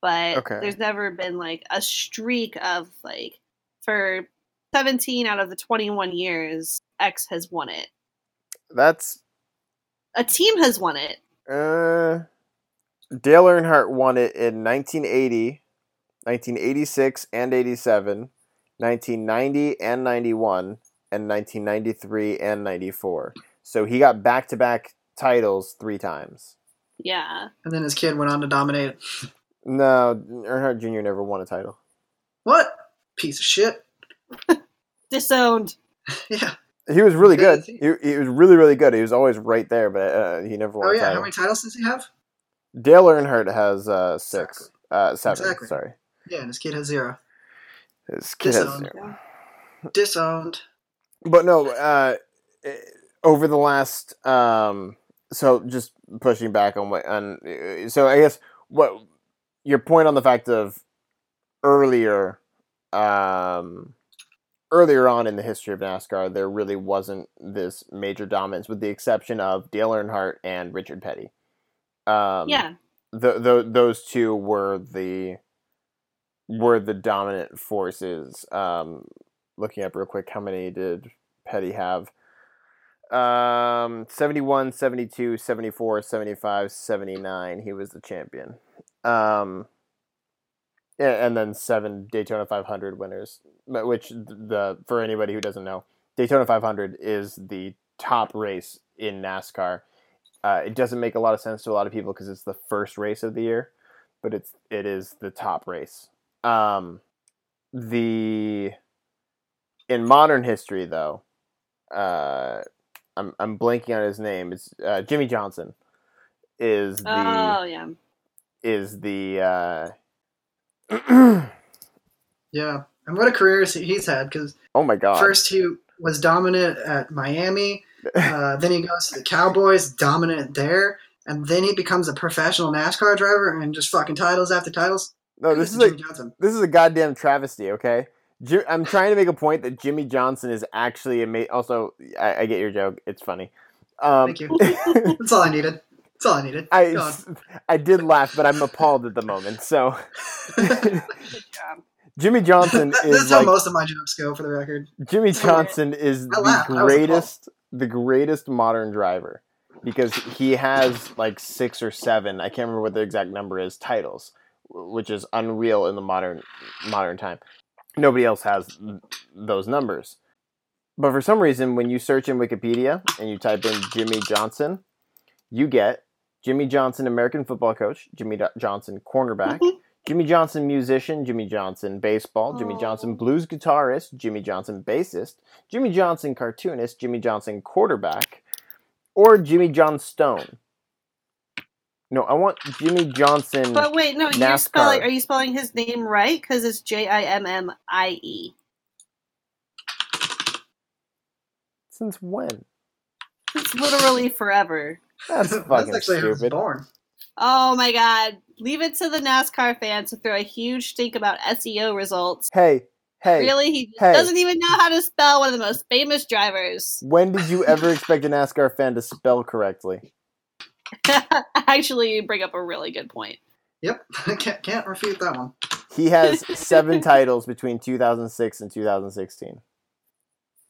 but Okay. there's never been like a streak of like for 17 out of the 21 years x has won it that's a team has won it uh, Dale Earnhardt won it in 1980, 1986 and 87, 1990 and 91, and 1993 and 94. So he got back to back titles three times. yeah And then his kid went on to dominate. No, Earnhardt Jr. never won a title. What? Piece of shit. disowned Yeah. He was really good. He, he was really, really good. He was always right there, but uh, he never won Oh a yeah. title. How many titles does he have? Dale Earnhardt has uh, six, uh, seven. Exactly. Sorry, Yeah, and his kid has zero. his kid has Disowned. zero. Disowned. But no, uh, over the last, um, so just pushing back on what, on, uh, so I guess what your point on the fact of earlier, um, earlier on in the history of NASCAR, there really wasn't this major dominance, with the exception of Dale Earnhardt and Richard Petty. Um, yeah th- th- those two were the were the dominant forces. Um, looking up real quick, how many did Petty have? Um, 71, 72, 74, 75, 79. He was the champion. Um, and then seven Daytona 500 winners, which the for anybody who doesn't know, Daytona 500 is the top race in NASCAR. Uh, it doesn't make a lot of sense to a lot of people because it's the first race of the year, but it's it is the top race. Um, the in modern history though, uh, I'm I'm blanking on his name. It's uh, Jimmy Johnson is the Oh yeah. is the uh, Yeah, and what a career he's had because oh my god first he was dominant at Miami, uh, then he goes to the Cowboys, dominant there, and then he becomes a professional NASCAR driver and just fucking titles after titles. no this is Jimmy a Johnson. this is a goddamn travesty. Okay, Ji- I'm trying to make a point that Jimmy Johnson is actually amazing. Also, I, I get your joke. It's funny. Um, Thank you. That's all I needed. That's all I needed. Go I on. I did laugh, but I'm appalled at the moment. So Jimmy Johnson That's is how most of my jokes go, for the record. Jimmy Johnson is the laughed. I was greatest, the greatest modern driver because he has like six or seven. I can't remember what the exact number is. Titles, which is unreal in the modern modern time. Nobody else has those numbers. But for some reason, when you search in Wikipedia and you type in Jimmy Johnson, you get Jimmy Johnson, American football coach, Jimmy Do- Johnson, cornerback, mm-hmm. Jimmy Johnson, musician, Jimmy Johnson, baseball, Jimmy Johnson, blues guitarist, Jimmy Johnson, bassist, Jimmy Johnson, cartoonist, Jimmy Johnson, quarterback, or Jimmy John Stone. No, I want Jimmy Johnson. But wait, no, you're NASCAR. spelling. Are you spelling his name right? Because it's J I M M I E. Since when? It's literally forever. That's That's fucking actually how he was stupid. born. Oh my god. Leave it to the NASCAR fans to throw a huge stink about SEO results. Hey, hey. really? He hey. doesn't even know how to spell one of the most famous drivers. When did you ever expect a NASCAR fan to spell correctly? Actually, bring up a really good point. Yep, can't, can't refute that one. He has seven titles between 2006 and 2016.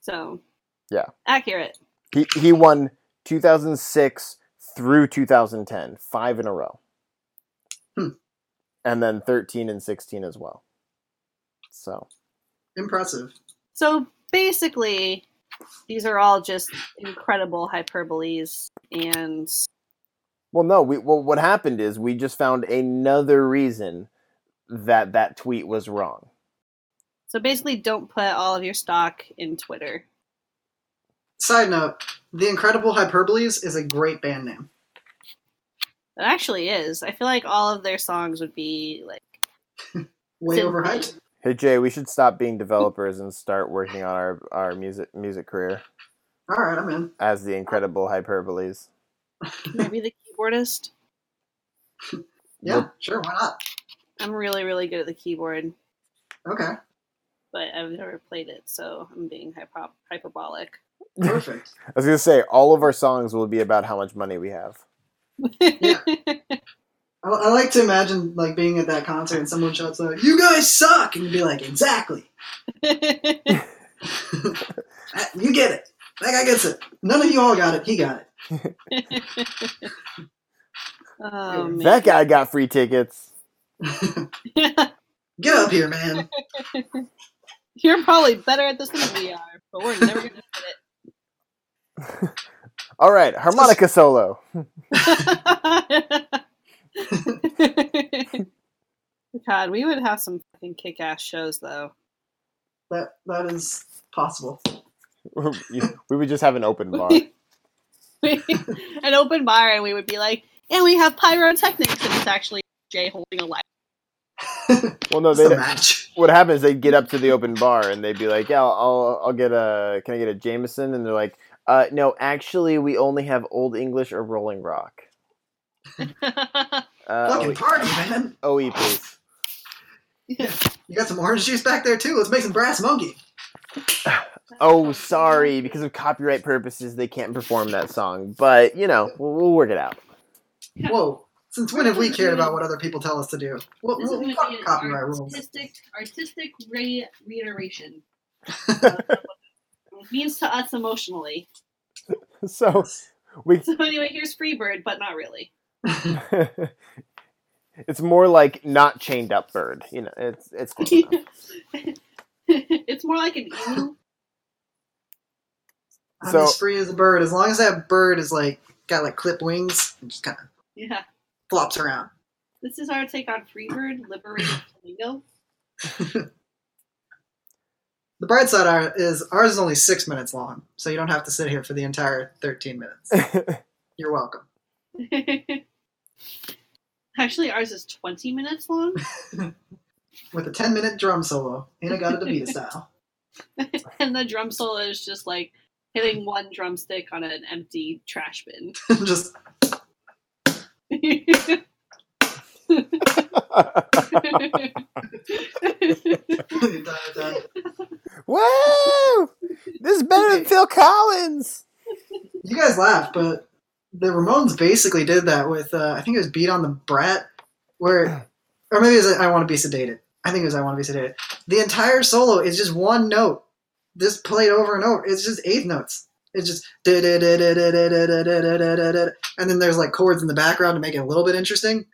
So, Yeah. accurate. He he won 2006 through 2010, five in a row. Hmm. And then 13 and 16 as well. So, Impressive. So basically, these are all just incredible hyperboles, and well, no, we well, what happened is we just found another reason that that tweet was wrong. so basically, don't put all of your stock in Twitter. Side note: The Incredible Hyperboles is a great band name. It actually is. I feel like all of their songs would be like Way Simply. overhyped. Hey Jay, we should stop being developers and start working on our, our music music career All right, I'm in. as the incredible hyperboles. Maybe the keyboardist. Yeah, sure. Why not? I'm really, really good at the keyboard, Okay, but I've never played it, so I'm being hypo- hyperbolic. perfect. I was gonna say all of our songs will be about how much money we have. Yeah. I, I like to imagine like being at that concert and someone shouts out, "You guys suck," and you'd be like, "Exactly. you get it. That guy gets it. None of you all got it. He got oh man. That guy got free tickets. it. Get up here, man." You're probably better at this than we are, but we're never gonna get it. All right, harmonica solo. it. God, we would have some fucking kick-ass shows though. That that is possible. we would just have an open bar. An open bar, and we would be like, and we have pyrotechnics, and it's actually Jay holding a light. Well, no, they. the match. What happens? They'd get up to the open bar and they'd be like, "Yeah, I'll, I'll, I'll get a. Can I get a Jameson?" And they're like, "Uh, no, actually, we only have Old English or Rolling Rock." Uh, Fucking OE, party, man. OE, please. Yeah. You got some orange juice back there too. Let's make some brass monkey. Oh, sorry, because of copyright purposes, they can't perform that song. But you know, we'll, we'll work it out. Whoa. Since when have we cared about what other people tell us to do? Well, This is well going to fuck be an copyright rules. artistic, artistic re- reiteration. of it means to us emotionally. So we. So anyway, here's Freebird, but not really. it's more like not chained up bird. You know, it's it's. Close enough. it's more like an emu. I'm So- as free as a bird. As long as that bird is like got like clip wings and just kind of Yeah. flops around. This is our take on Freebird, Liberated Flamingo. The bright side are, is ours is only six minutes long, so you don't have to sit here for the entire 13 minutes. You're welcome. Actually, ours is 20 minutes long. With a 10 minute drum solo in a Gadda-Da-Vida style. and the drum solo is just like hitting one drumstick on an empty trash bin. just Woo! This is better than Phil Collins. You guys laugh, but the Ramones basically did that with uh, I think it was "Beat on the Brat," where, or maybe it was "I Want to Be Sedated." I think it was "I Want to Be Sedated." The entire solo is just one note, just played over and over. It's just eighth notes. It's just and then there's like chords in the background to make it a little bit interesting.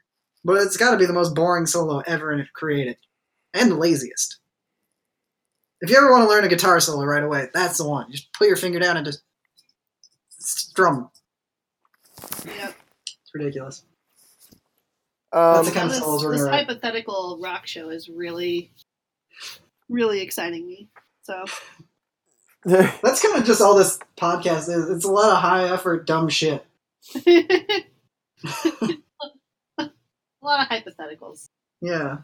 But it's got to be the most boring solo ever created, and the laziest. If you ever want to learn a guitar solo right away, that's the one. Just put your finger down and just strum. Yep. It's ridiculous. Um, kind of this this hypothetical rock show is really, really exciting me. So That's kind of just all this podcast is. It's a lot of high effort, dumb shit. a lot of hypotheticals. Yeah.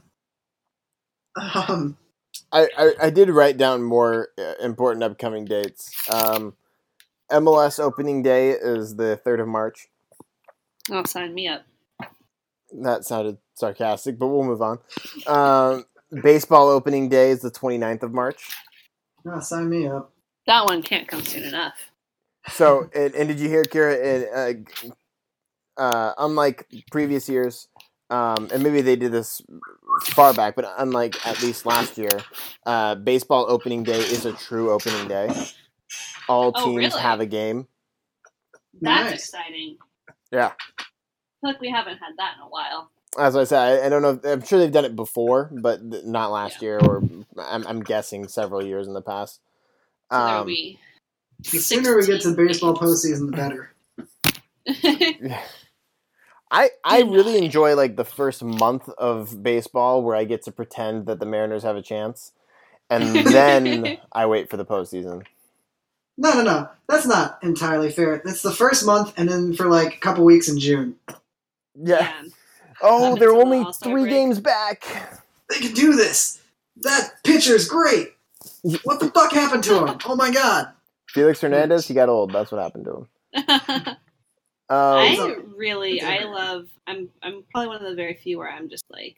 Um, I, I, I did write down more uh, important upcoming dates. Um, MLS opening day is the 3rd of March. Oh, sign me up. That sounded sarcastic, but we'll move on. Um, baseball opening day is the 29th of March. ah, sign me up. That one can't come soon enough. So, and, and did you hear, Kira? It, uh, uh, unlike previous years, um, and maybe they did this far back, but unlike at least last year, uh, baseball opening day is a true opening day. All Oh, teams really? have a game. That's Nice. exciting. Yeah. I feel like we haven't had that in a while. As I said, I, I don't know. If, I'm sure they've done it before, but not last year, or I'm, I'm guessing several years in the past. Um, be. The sooner we get to baseball postseason, the better. I I really enjoy like the first month of baseball where I get to pretend that the Mariners have a chance, and then I wait for the postseason. No, no, no. That's not entirely fair. It's the first month, and then for like a couple weeks in June. Yeah. Man. Oh, Up they're until the only three break. games back. They can do this. That pitcher is great. What the fuck happened to him? Oh my god. Felix Hernandez, he got old. That's what happened to him. Um, I really, I love. I'm, I'm probably one of the very few where I'm just like,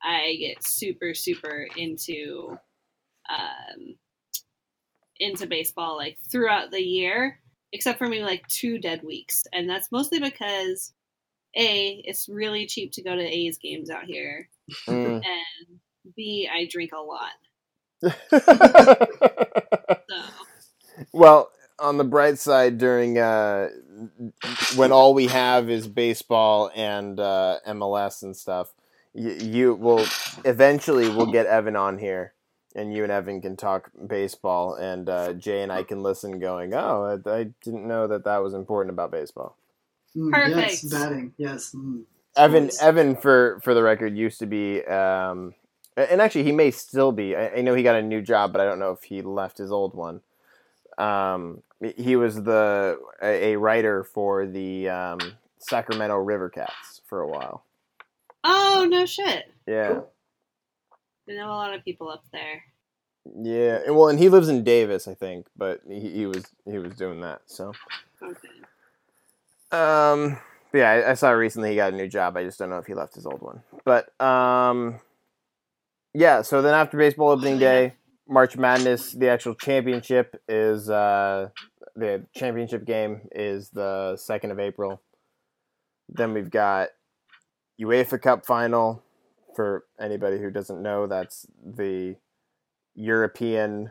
I get super, super into, um, into baseball like throughout the year, except for maybe like two dead weeks, and that's mostly because, a, it's really cheap to go to A's games out here, mm. and b, I drink a lot. So well, on the bright side, during uh, when all we have is baseball and uh, MLS and stuff, you, you will eventually we'll get Evan on here, and you and Evan can talk baseball, and uh, Jay and I can listen, going, "Oh, I, I didn't know that that was important about baseball." Mm, Yes, Perfect. batting. Yes. Mm. Evan, Sports. Evan, for for the record, used to be, um, and actually he may still be. I, I know he got a new job, but I don't know if he left his old one. Um, he was the a, a writer for the um, Sacramento River Cats for a while. Oh no shit! Yeah, I know a lot of people up there. yeah. And, well, and he lives in Davis, I think, but he, he was he was doing that. So, Okay. Um, but yeah, I, I saw recently he got a new job. I just don't know if he left his old one. But um, yeah. So then after baseball opening day, March Madness, the actual championship is uh, the championship game is the second of April. Then we've got UEFA Cup final. For anybody who doesn't know, that's the European,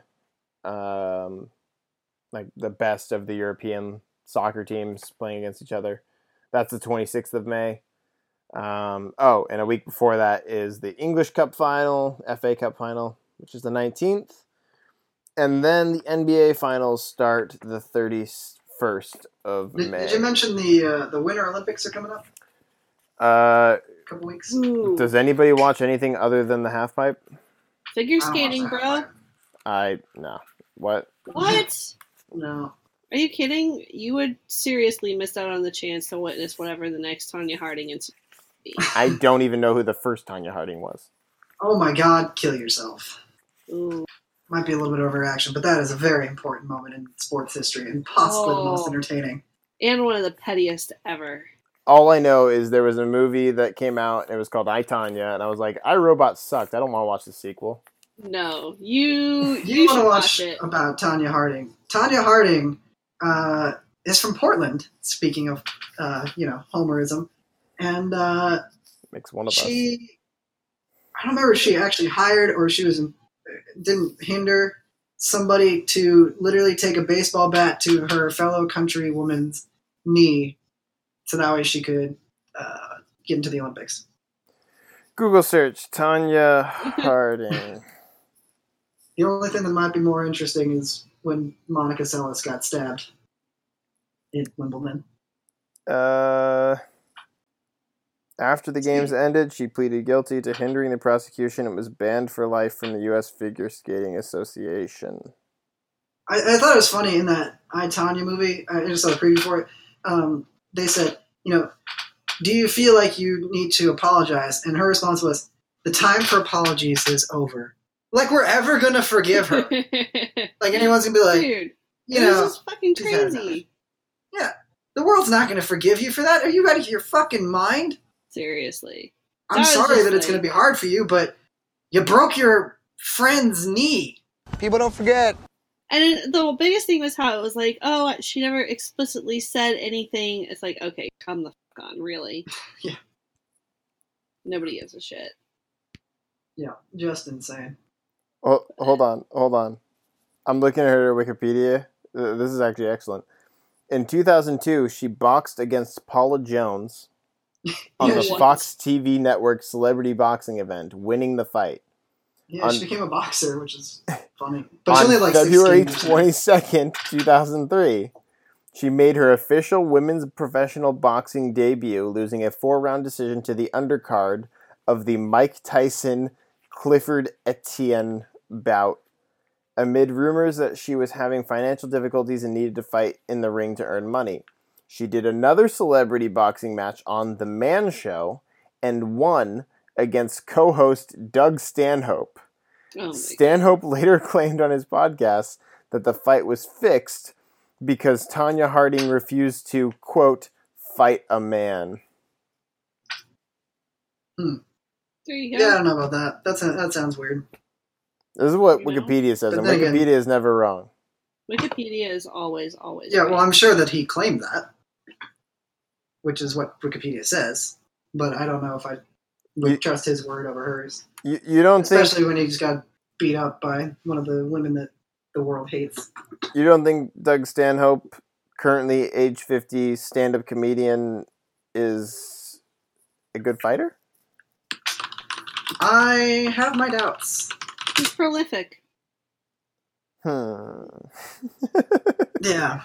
um, like the best of the European soccer teams playing against each other. That's the 26th of May. Um, oh, and a week before that is the English Cup final, FA Cup final, which is the 19th. and then the NBA finals start the 31st of Did, May. did you mention the uh, the Winter Olympics are coming up? uh, A couple weeks. Ooh. does anybody watch anything other than the half pipe? Figure I skating, that. bro. I no. What? What? No. Are you kidding? You would seriously miss out on the chance to witness whatever the next Tonya Harding incident would be. I don't even know who the first Tonya Harding was. Oh my God! Kill yourself. Ooh. Might be a little bit of overreaction, but that is a very important moment in sports history and possibly the most Oh. entertaining. And one of the pettiest ever. All I know is there was a movie that came out and it was called I Tonya, and I was like, I Robot sucked. I don't want to watch the sequel. No, you You, you, want to watch watch it. about Tonya Harding? Tonya Harding uh, is from Portland. Speaking of, uh, you know, Homerism, and uh, Makes one of us. she, I don't remember if she actually hired or she was didn't hinder somebody to literally take a baseball bat to her fellow countrywoman's knee, so that way she could uh, get into the Olympics. Google search Tonya Harding. The only thing that might be more interesting is when Monica Seles got stabbed in Wimbledon. Uh, after the games ended, she pleaded guilty to hindering the prosecution and was banned for life from the U.S. Figure Skating Association. I, I thought it was funny in that I Tonya movie. I just saw the preview for it. Um, they said, you know, do you feel like you need to apologize? And her response was, the time for apologies is over. Like we're ever gonna forgive her. like anyone's gonna be like, Dude, you this know, is fucking she's had crazy. the world's not gonna forgive you for that. Are you out of your fucking mind? Seriously. I'm That sorry just that it's gonna be hard for you, but you broke your friend's knee. People don't forget. And the biggest thing was how it was like, oh, she never explicitly said anything. It's like, okay, come the fuck on, really. Yeah. Nobody gives a shit. Yeah, just insane. Oh, hold on, hold on. I'm looking at her Wikipedia. This is actually excellent. In 2002, she boxed against Paula Jones on Yeah, the Fox TV network celebrity boxing event, winning the fight. Yeah, On- she became a boxer, which is funny. But she On like February 16 22nd, 2003, she made her official women's professional boxing debut, losing a four round decision to the undercard of the Mike Tyson Clifford Etienne bout, amid rumors that she was having financial difficulties and needed to fight in the ring to earn money. She did another celebrity boxing match on The Man Show and won against co host Doug Stanhope. Oh my Stanhope later claimed on his podcast that the fight was fixed because Tonya Harding refused to, quote, fight a man. Hmm. There you Yeah, I don't know about that. That's that sounds weird. This is what You know? Wikipedia says, and then again- Wikipedia is never wrong. Wikipedia is always, always. Yeah, right. well, I'm sure that he claimed that, which is what Wikipedia says. But I don't know if I would You- trust his word over hers, You, you don't think especially when he just got beat up by one of the women that the world hates. you don't think Doug Stanhope, currently age fifty, stand up comedian, is a good fighter? I have my doubts. He's prolific. Hmm. Yeah.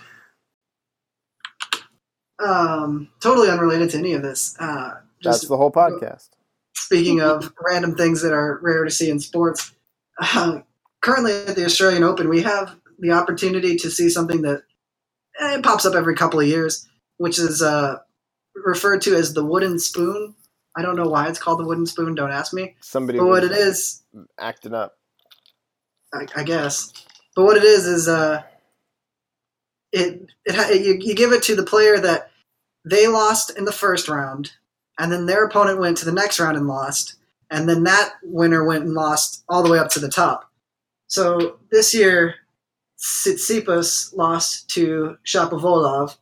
Um, totally unrelated to any of this. Uh, That's the whole podcast. speaking of random things that are rare to see in sports, uh, currently at the Australian Open, we have the opportunity to see something that eh, it pops up every couple of years, which is uh, referred to as the wooden spoon. I don't know why it's called the wooden spoon. Don't ask me. Somebody But what it is, acting up. I, I guess. But what it is is uh, it it you, you give it to the player that they lost in the first round, and then their opponent went to the next round and lost, and then that winner went and lost all the way up to the top. So this year, Tsitsipas lost to Shapovalov,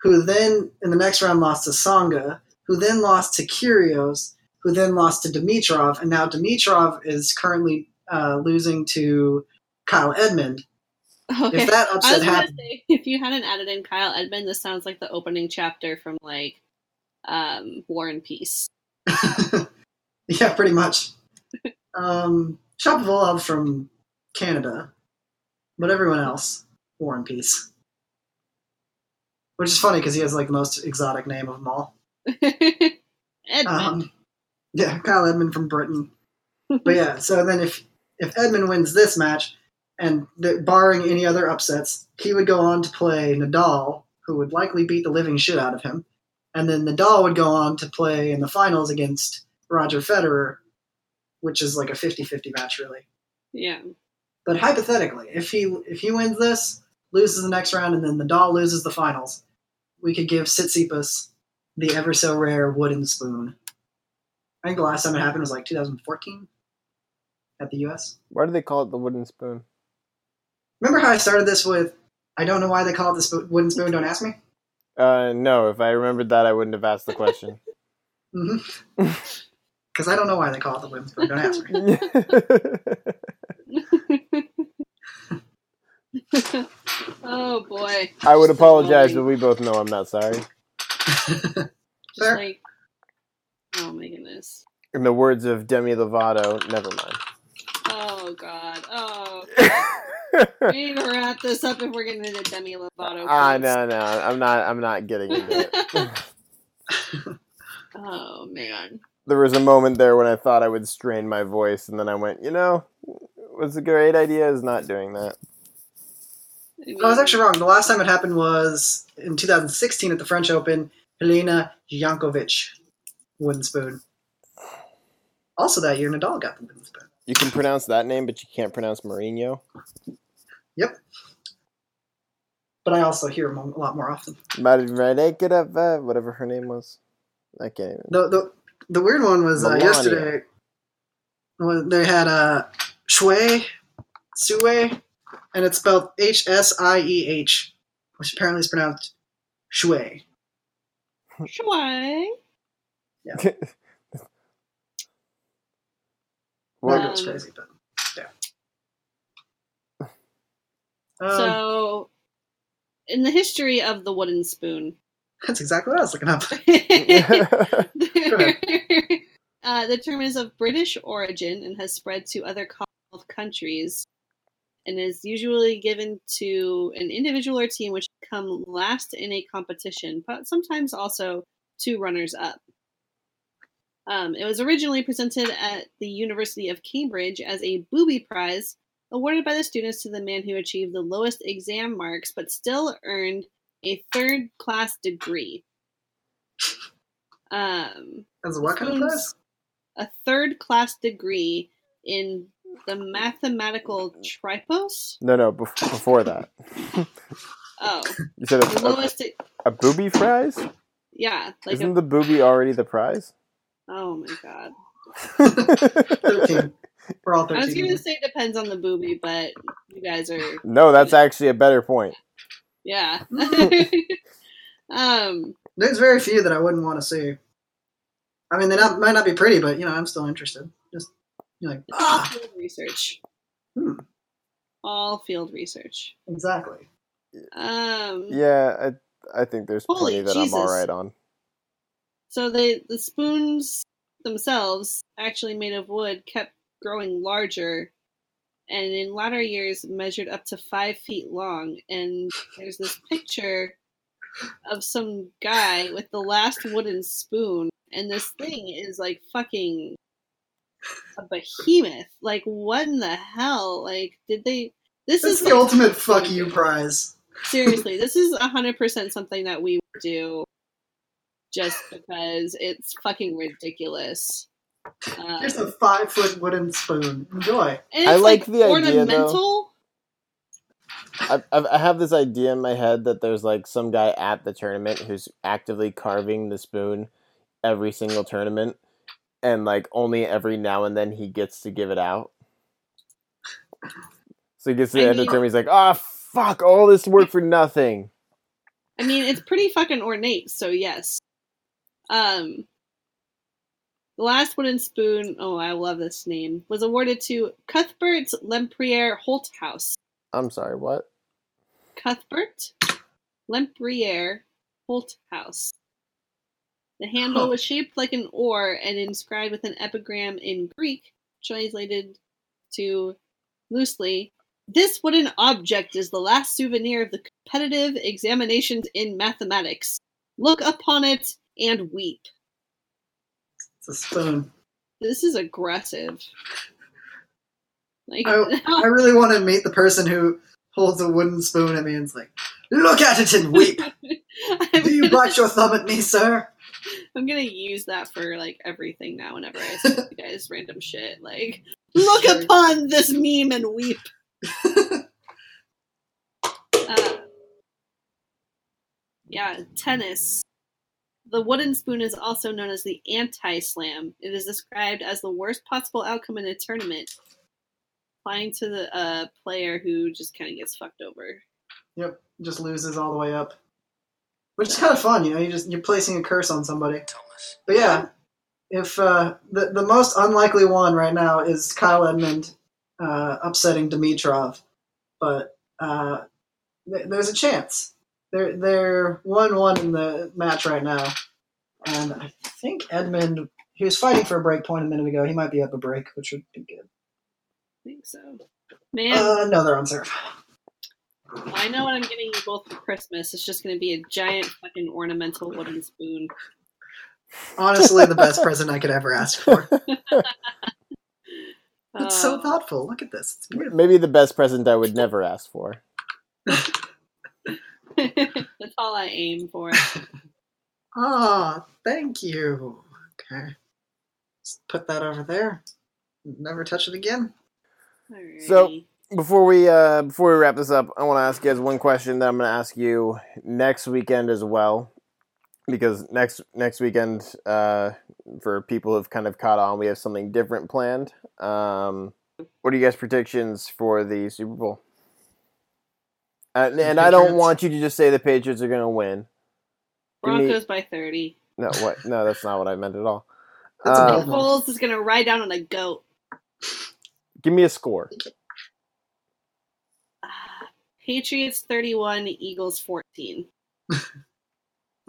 who then in the next round lost to Tsonga, who then lost to Kyrgios, who then lost to Dimitrov, and now Dimitrov is currently uh, losing to Kyle Edmund. Okay. If that upset happened, say, if you hadn't added in Kyle Edmund, this sounds like the opening chapter from like um, War and Peace. yeah, pretty much. Um, Shapovalov from Canada, but everyone else, War and Peace. Which is funny because he has like the most exotic name of them all. Edmund. Um, yeah, Kyle Edmund from Britain. But yeah, so then if if Edmund wins this match, and the, barring any other upsets, he would go on to play Nadal, who would likely beat the living shit out of him, and then Nadal would go on to play in the finals against Roger Federer, which is like a 50-50 match, really. yeah. But hypothetically, if he if he wins this, loses the next round, and then Nadal loses the finals, we could give Tsitsipas the ever so rare wooden spoon. I think the last time it happened was like 2014 at the U.S. Why do they call it the wooden spoon? Remember how I started this with, I don't know why they call it the sp- wooden spoon, don't ask me? Uh, no. If I remembered that, I wouldn't have asked the question. Mm-hmm. Because I don't know why they call it the wooden spoon, don't ask me. oh boy. I would So apologize, but we both know I'm not sorry. Just Fair. like, oh my goodness. In the words of Demi Lovato, never mind. Oh god. Oh. we need to wrap this up if we're getting into Demi Lovato. Ah, please. no, no, I'm not. I'm not getting into it. oh man. there was a moment there when I thought I would strain my voice, and then I went, you know, what's a great idea is not doing that. I, I was actually wrong. The last time it happened was in 2016 at the French Open, Helena Jankovic, wooden spoon. Also that year, Nadal got the wooden spoon. You can pronounce that name, but you can't pronounce Mourinho. Yep. But I also hear him a lot more often. Marvarekerava, whatever her name was. I can't even. The the, the weird one was uh, yesterday. When they had uh, Shui, Sue, and it's spelled H S I E H, which apparently is pronounced Shui. Shui. What- Goes Um, crazy, but yeah. Um, So, in the history of the wooden spoon, that's exactly what I was looking up. uh, the term is of British origin and has spread to other Commonwealth countries, and is usually given to an individual or team which come last in a competition, but sometimes also to runners up. Um, it was originally presented at the University of Cambridge as a booby prize awarded by the students to the man who achieved the lowest exam marks but still earned a third class degree. Um, As a what kind of Spoons. prize? a third class degree in the mathematical tripos. no, no, bef- before that. Oh, You said a, a, a booby prize? Yeah, like Isn't a, the booby already the prize? Oh my god. Thirteen. We're all 13. I was gonna say depends on the booby, but you guys are no, that's actually a better point. yeah. um, There's very few that I wouldn't want to see. I mean, they not, might not be pretty, but you know, I'm still interested. Just you're like, it's all ah, field research. Hmm. All field research. exactly. Um, Yeah, I, I think there's Holy plenty that I'm all right on. So they the spoons themselves, actually made of wood, kept growing larger, and in latter years measured up to five feet long. And there's this picture of some guy with the last wooden spoon, and this thing is like fucking a behemoth. Like what in the hell? Like did they? This This is the like- ultimate fuck you prize. seriously, this is hundred percent something that we would do just because it's fucking ridiculous. Um, Here's a five foot wooden spoon. Enjoy. and I it's, like the idea, though. ornamental. I, I've, I have this idea in my head that there's like some guy at the tournament who's actively carving the spoon every single tournament, and like only every now and then he gets to give it out. So he gets to the I end of the mean- tournament, he's like, "Ah, fuck, all this work for nothing." I mean, it's pretty fucking ornate, so yes. Um, the last wooden spoon, oh, I love this name, was awarded to Cuthbert Lempriere Holthouse. I'm sorry, what? Cuthbert Lempriere Holthouse. The handle Huh. was shaped like an oar and inscribed with an epigram in Greek, translated to loosely This wooden object is the last souvenir of the competitive examinations in mathematics. Look upon it and weep. It's a spoon. This is aggressive. Like, I, I really want to meet the person who holds a wooden spoon at me and is like, "Look at it and weep." Do you bite your thumb at me, sir? I'm gonna use that for like everything now. Whenever I say you guys random shit, like look Sure. upon this meme and weep. Uh, yeah, tennis. The wooden spoon is also known as the anti-slam. It is described as the worst possible outcome in a tournament, applying to the uh, player who just kind of gets fucked over. Yep, just loses all the way up, which is kind of fun. You know, you just you're placing a curse on somebody. But yeah, if uh, the the most unlikely one right now is Kyle Edmund uh, upsetting Dimitrov, but uh, th- there's a chance. They're they're one one in the match right now, and I think Edmund he was fighting for a break point a minute ago. He might be up a break, which would be good. I think so. Man, Uh, no, they're on serve. I know what I'm getting you both for Christmas. It's just going to be a giant fucking ornamental wooden spoon. Honestly, the best present I could ever ask for. It's so Uh, thoughtful. Look at this. It's beautiful. Maybe the best present I would never ask for. That's all I aim for. Ah, thank you. Okay. Just put that over there. Never touch it again. So- Before we uh, before we wrap this up, I want to ask you guys one question that I'm going to ask you next weekend as well, because next next weekend uh, for people who've kind of caught on, we have something different planned. Um, what are you guys' predictions for the Super Bowl? Uh, and and I don't want you to just say the Patriots are going to win. Give me- Broncos by 30. No, what? No, that's not what I meant at all. That's a bold one. Foles is going to ride down on a goat. give me a score. Patriots 31, Eagles 14.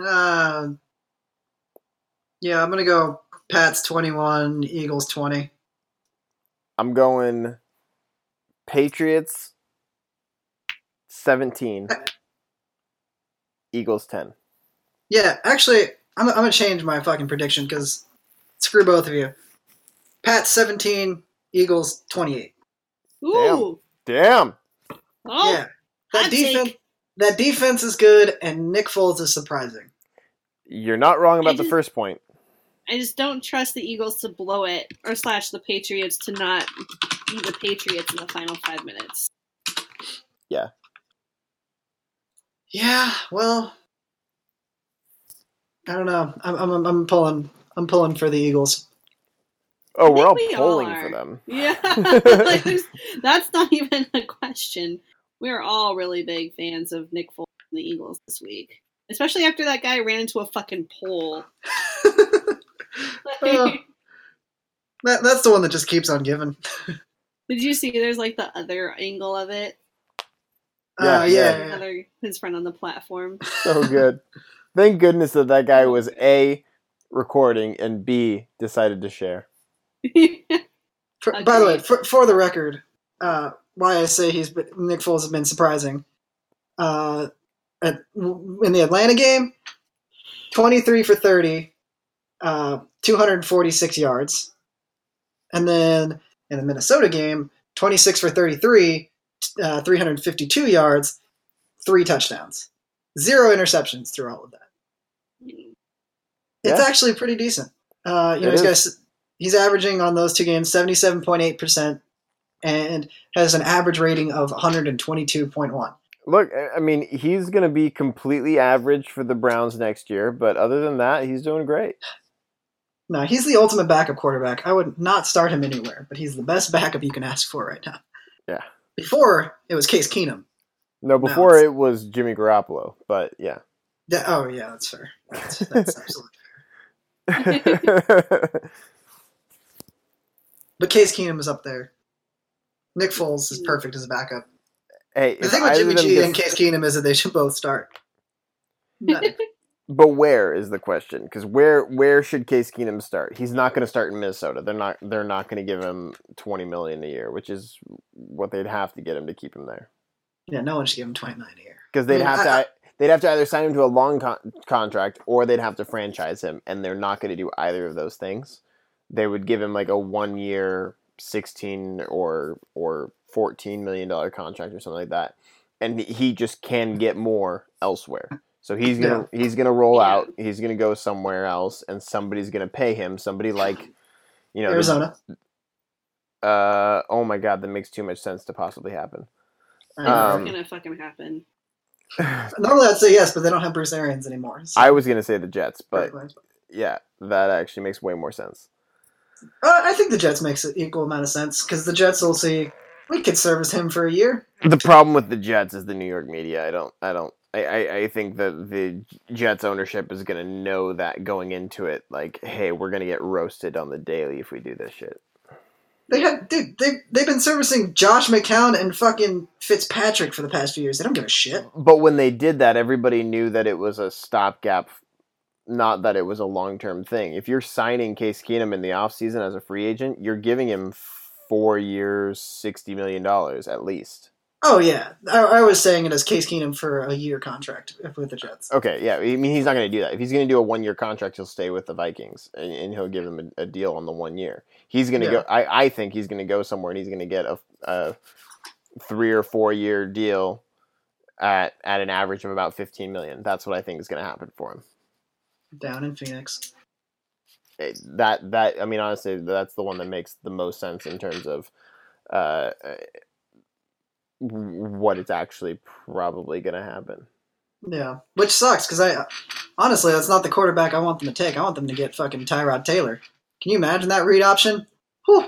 Uh, yeah, I'm gonna go. Pats 21, Eagles 20. I'm going Patriots 17, Eagles 10. Yeah, actually, I'm, I'm gonna change my fucking prediction because screw both of you. Pats 17, Eagles 28. Ooh. Damn. Oh, yeah, that defense. take. That defense is good, and Nick Foles is surprising. You're not wrong about the first point. I just don't trust the Eagles to blow it, or slash the Patriots to not be the Patriots in the final five minutes. Yeah, well, I don't know. I'm, I'm, I'm pulling. I'm pulling for the Eagles. Oh, we're all think we all are. for them. Yeah, Like, that's not even a question. We're all really big fans of Nick Foles and the Eagles this week, especially after that guy ran into a fucking pole. Oh. That, that's the one that just keeps on giving. Did you see? There's like the other angle of it. Yeah, uh, yeah, yeah. yeah. Another his friend on the platform. So good. Thank goodness that that guy was A, recording, and B, decided to share. For, by the way, for, for the record, uh, why I say he's been, Nick Foles has been surprising. Uh, at, in the Atlanta game, 23 for 30, uh, 246 yards. And then in the Minnesota game, 26 for 33, uh, 352 yards, three touchdowns. Zero interceptions through all of that. It's Yeah. actually pretty decent. Uh, you know, It he's got is. a s he's averaging on those two games seventy seven point eight percent, and has an average rating of one hundred and twenty two point one. Look, I- I mean, he's going to be completely average for the Browns next year, but other than that, he's doing great. No, he's the ultimate backup quarterback. I would not start him anywhere, but he's the best backup you can ask for right now. Yeah. Before it was Case Keenum. No, before it's- it was Jimmy Garoppolo, but yeah. Yeah, oh yeah, that's fair. That's, that's absolutely. But Case Keenum is up there. Nick Foles is perfect as a backup. hey, The thing with Jimmy G and Case Keenum is that they should both start. But where is the question? Because where where should Case Keenum start? He's not going to start in Minnesota. They're not they're not going to give him twenty million a year, which is what they'd have to get him to keep him there. Yeah, no one should give him twenty million a year. Because they'd I mean, have I- to they'd have to either sign him to a long con- contract or they'd have to franchise him, and they're not going to do either of those things. They would give him like a one year sixteen or or fourteen million dollar contract or something like that, and he just can get more elsewhere. So he's gonna he's gonna roll Yeah. out. He's gonna go somewhere else, and somebody's gonna pay him. Somebody like, you know, the- Arizona. uh, oh my god, that makes too much sense to possibly happen. I know. Um, It's gonna fucking happen. Normally I'd say yes, but they don't have Bruce Arians anymore. so- I was gonna say the Jets, but Uh, yeah, that actually makes way more sense. I think the Jets makes an equal amount of sense because the Jets will see we could service him for a year. The problem with the Jets is the New York media. I don't. I don't. I, I, think that the Jets ownership is going to know that going into it. Like, hey, we're going to get roasted on the daily if we do this shit. They had dude, they they've been servicing Josh McCown and fucking Fitzpatrick for the past few years. They don't give a shit. But when they did that, everybody knew that it was a stopgap, not that it was a long term thing. If you're signing Case Keenum in the offseason as a free agent, you're giving him four years, $60 million at least. Oh yeah, I, I was saying it as Case Keenum for a year contract with the Jets. Okay, yeah. I mean, he's not going to do that. If he's going to do a one year contract, he'll stay with the Vikings and, and he'll give them a, a deal on the one year. He's going to Yeah. go. I, I think he's going to go somewhere and he's going to get a, a three or four year deal at at an average of about fifteen million. That's what I think is going to happen for him. Down in Phoenix. It- that that I mean, honestly, that's the one that makes the most sense in terms of uh, uh, what it's actually probably going to happen. Yeah, which sucks because I honestly that's not the quarterback I want them to take. I want them to get fucking Tyrod Taylor. Can you imagine that read option? Whew.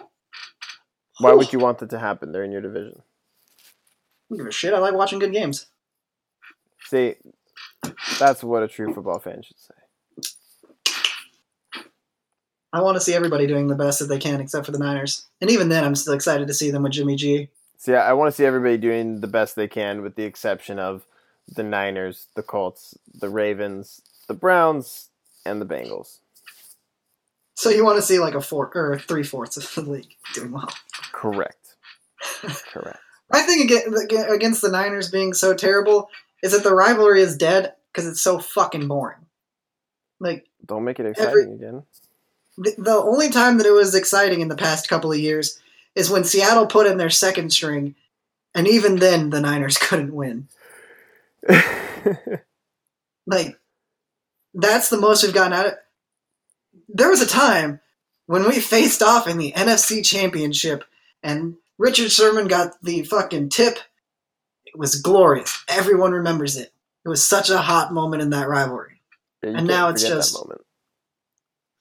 Why Whew. would you want that to happen? They're in your division. I don't give a shit. I like watching good games. See, that's what a true football fan should say. I want to see everybody doing the best that they can, except for the Niners. And even then, I'm still excited to see them with Jimmy G. See, I want to see everybody doing the best they can, with the exception of the Niners, the Colts, the Ravens, the Browns, and the Bengals. So you want to see like a four or three fourths of the league doing well. Correct. Correct. I think aga- against the Niners being so terrible is that the rivalry is dead because it's so fucking boring. Like Don't make it Every- exciting again. the, the only time that it was exciting in the past couple of years is when Seattle put in their second string, and even then the Niners couldn't win. Like that's the most we've gotten out of. There was a time when we faced off in the NFC Championship, and Richard Sherman got the fucking tip. It was glorious. Everyone remembers it. It was such a hot moment in that rivalry. You And now it's just-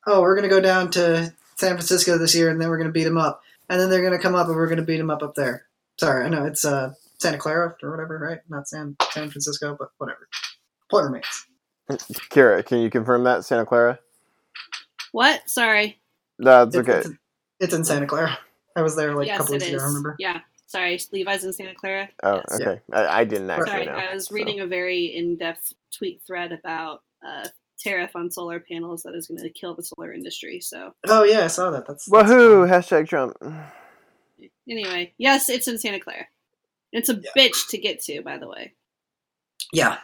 oh, we're going to go down to San Francisco this year, and then we're going to beat them up. And then they're going to come up, and we're going to beat them up up there. Sorry, I know it's uh, Santa Clara or whatever, right? Not San San Francisco, but whatever. Point remains. Kira, can you confirm that Santa Clara? What? Sorry. That's It's, okay. it's, it's in Santa Clara. I was there like a yes, couple it weeks ago. I remember. Yeah. Sorry, Levi's in Santa Clara. Oh, Yes. okay. I, I didn't actually Sorry, know. I was so. reading a very in-depth tweet thread about uh, tariff on solar panels that is going to kill the solar industry. So Oh yeah, I saw that. That's, that's Woohoo! fun. Hashtag Trump. anyway, yes, it's in Santa Clara. It's a bitch to get to, by the way. Yeah,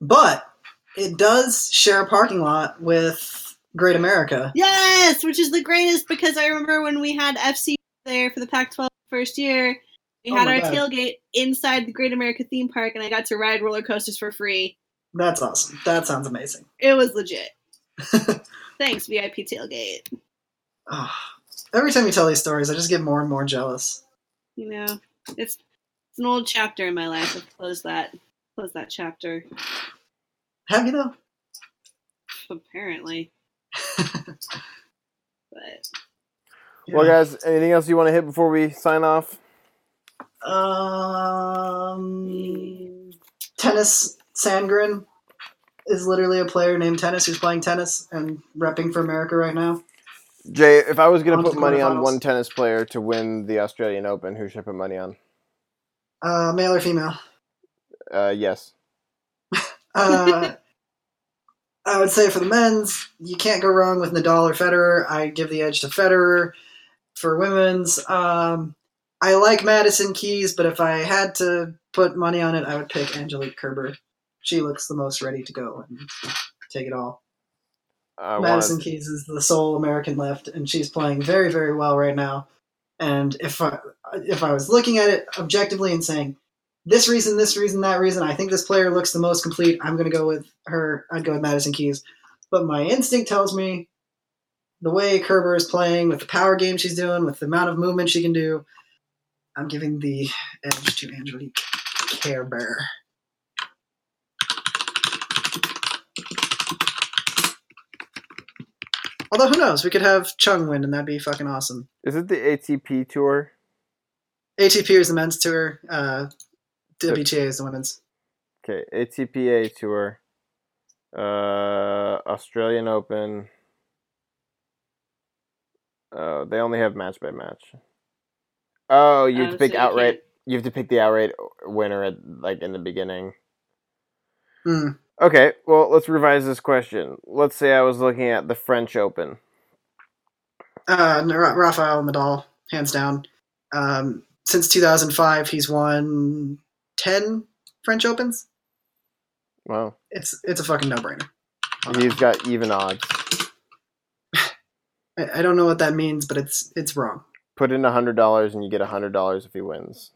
but it does share a parking lot with Great America. Yes, which is the greatest because I remember when we had FC there for the Pac-12 first year. We Oh had our God. tailgate inside the Great America theme park, and I got to ride roller coasters for free. That's awesome. That sounds amazing. It was legit. Thanks, VIP tailgate. Oh, every time you tell these stories, I just get more and more jealous. You know, it's it's an old chapter in my life. I've closed that closed that chapter. Have you though? Apparently, but Well, guys, anything else you want to hit before we sign off? Um, Tennis Sandgren is literally a player named Tennis who's playing tennis and repping for America right now. Jay, if I was going to put money on one tennis player to win the Australian Open, who should I put money on? Uh, male or female? Uh, yes. Uh, I would say for the men's, you can't go wrong with Nadal or Federer. I give the edge to Federer. For women's, um, I like Madison Keys, but if I had to put money on it, I would pick Angelique Kerber. She looks the most ready to go and take it all. I Madison wanna- Keys is the sole American left, and she's playing very, very well right now. And if I if I was looking at it objectively and saying this reason, this reason, that reason, I think this player looks the most complete. I'm going to go with her. I'd go with Madison Keys. But my instinct tells me the way Kerber is playing, with the power game she's doing, with the amount of movement she can do, I'm giving the edge to Angelique Kerber. Although who knows, we could have Chung win, and that'd be fucking awesome. Is it the ATP tour? ATP is the men's tour. Uh, WTA is the women's. Okay, ATPA tour. Uh, Australian Open. Oh, they only have match by match. Oh, you have Oh, to pick so you outright. You have to pick the outright winner at like in the beginning. Hmm. Okay, well, let's revise this question. Let's say I was looking at the French Open. Uh, Rafael Nadal, hands down. Um, since 2005, he's won 10 French Opens. Wow, It's it's a fucking no brainer. he's got even odds. I, I don't know what that means, but it's it's wrong. Put in a hundred dollars and you get a hundred dollars if he wins,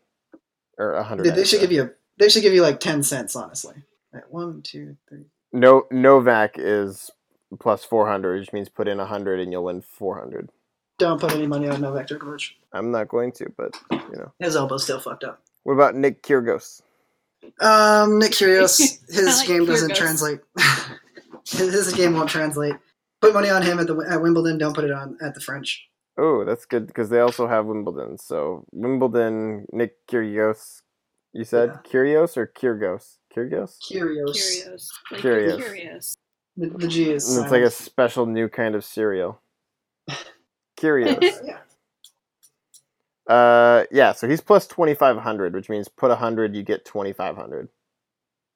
or a hundred. They, they should give you a, they should give you like 10 cents, honestly. Right, one, two, three. No, Novak is plus four hundred, which means put in a hundred and you'll win four hundred. Don't put any money on Novak Djokovic. I'm not going to, but you know. His elbow's still fucked up. What about Nick Kyrgios? Um, Nick Kyrgios, his like game doesn't translate. his, his game won't translate. Put money on him at the at Wimbledon. Don't put it on at the French. Oh, that's good because they also have Wimbledon. So Wimbledon, Nick Kyrgios. You said Yeah. Kyrgios or Kyrgios? Kyrgios. Curios. Curious. Like, Curious. Curious. The, the G is. And it's like a special new kind of cereal. Kyrgios. yeah. uh, yeah. So he's plus twenty five hundred, which means put a hundred, you get twenty five hundred.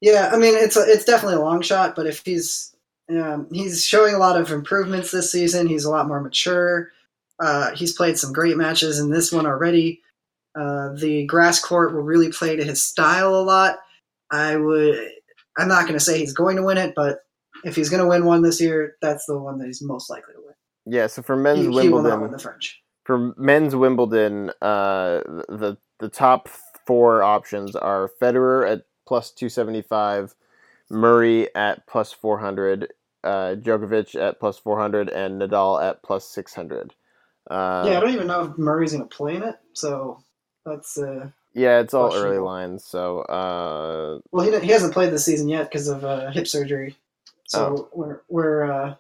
Yeah, I mean it's a, it's definitely a long shot, but if he's um, he's showing a lot of improvements this season, he's a lot more mature. Uh, he's played some great matches in this one already. Uh, the grass court will really play to his style a lot. I would. I'm not going to say he's going to win it, but if he's going to win one this year, that's the one that he's most likely to win. Yeah. So for men's He, he will not Wimbledon, win the French. for men's Wimbledon, uh, the the top four options are Federer at plus two seventy five, Murray at plus four hundred, uh, Djokovic at plus four hundred, and Nadal at plus six hundred. Uh, yeah, I don't even know if Murray's going to play in it, so that's. Uh, yeah, it's all early lines. So uh, Well, he, he hasn't played this season yet because of uh, hip surgery. So we're we're uh,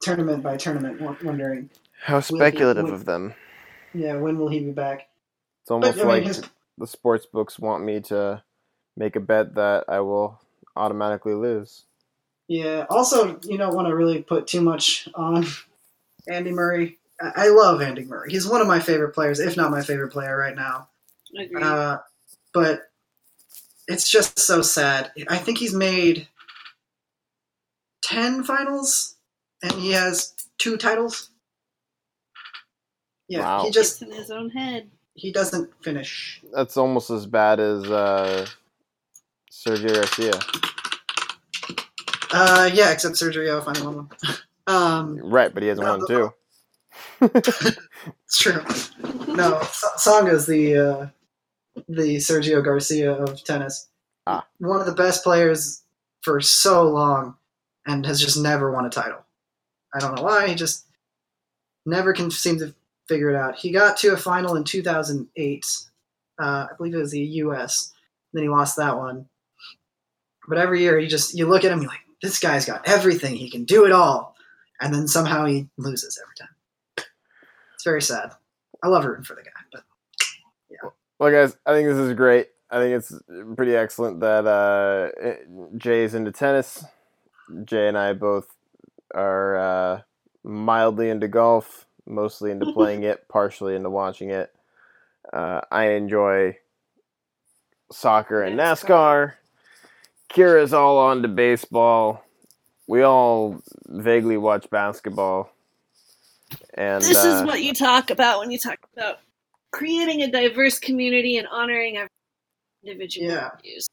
tournament by tournament wondering, how he- speculative of them. yeah, when will he be back? It's almost I mean, like his- the sports books want me to make a bet that I will automatically lose. Yeah. Also, you don't want to really put too much on Andy Murray. I love Andy Murray. He's one of my favorite players, if not my favorite player right now. Agreed. Uh, but it's just so sad. I think he's made ten finals, and he has two titles. Yeah, Wow. he Just just in his own head. he doesn't finish. That's almost as bad as uh, Sergio Garcia. Uh, yeah, except Sergio finally won one. um, Right, but he has No, one the- too. it's true. No, S- Tsonga's the uh, the Sergio Garcia of tennis. Ah. One of the best players for so long, and has just never won a title. I don't know why. He just never can seem to figure it out. He got to a final in 2008. Uh, I believe it was the U.S. Then he lost that one. But every year, you just you look at him, you're like, this guy's got everything. He can do it all, and then somehow he loses every time. It's very sad. I love rooting for the guy, Well, guys, I think this is great. I think it's pretty excellent that uh, Jay is into tennis. Jay and I both are uh, mildly into golf, mostly into playing it, partially into watching it. Uh, I enjoy soccer and NASCAR. Kira's all on to baseball. we all vaguely watch basketball, and This is uh, what you talk about when you talk about creating a diverse community and honoring every individual Yeah. views.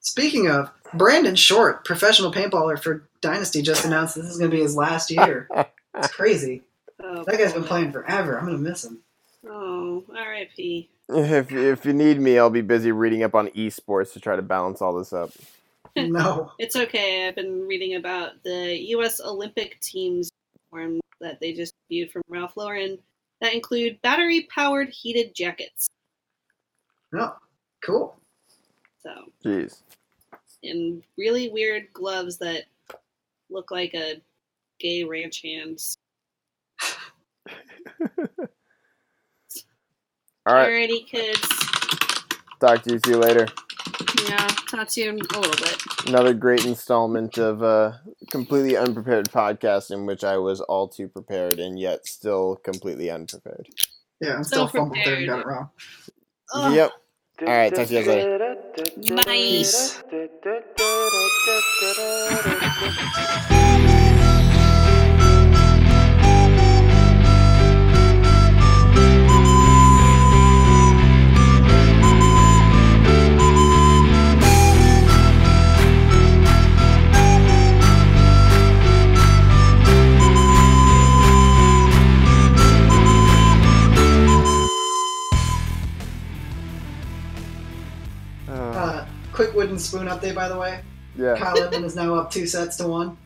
Speaking of, Brandon Short, professional paintballer for Dynasty, just announced this is going to be his last year. It's crazy. Oh, That guy's been playing forever. I'm going to miss him. Oh, R.I.P. if if you need me, I'll be busy reading up on esports to try to balance all this up. No. It's okay. I've been reading about the U.S. Olympic teams uniforms that they just viewed from Ralph Lauren that include battery-powered heated jackets. No. Cool. So, Jeez. and really weird gloves that look like a gay ranch hands. All right. Alrighty, kids. Talk to you. See you later. Yeah, talk to you in a little bit. Another great installment of a completely unprepared podcast in which I was all too prepared and yet still completely unprepared. Yeah, I'm So still fumbled there and got it wrong. Ugh. Yep. All right. Talk to you guys later. Bye. quick wooden spoon update, by the way. yeah. Kyle Edmund is now up two sets to one.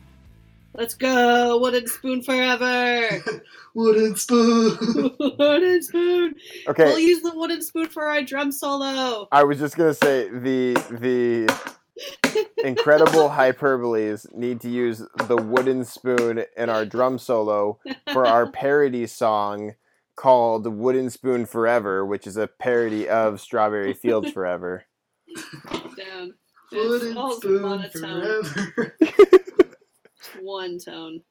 Let's go. Wooden spoon forever. Wooden spoon. wooden spoon. Okay. We'll use the wooden spoon for our drum solo. I was just gonna say the the incredible hyperboles need to use the wooden spoon in our drum solo for our parody song called "Wooden Spoon Forever," which is a parody of "Strawberry Fields Forever." Down. Wooden all spoon monotone. forever. One tone.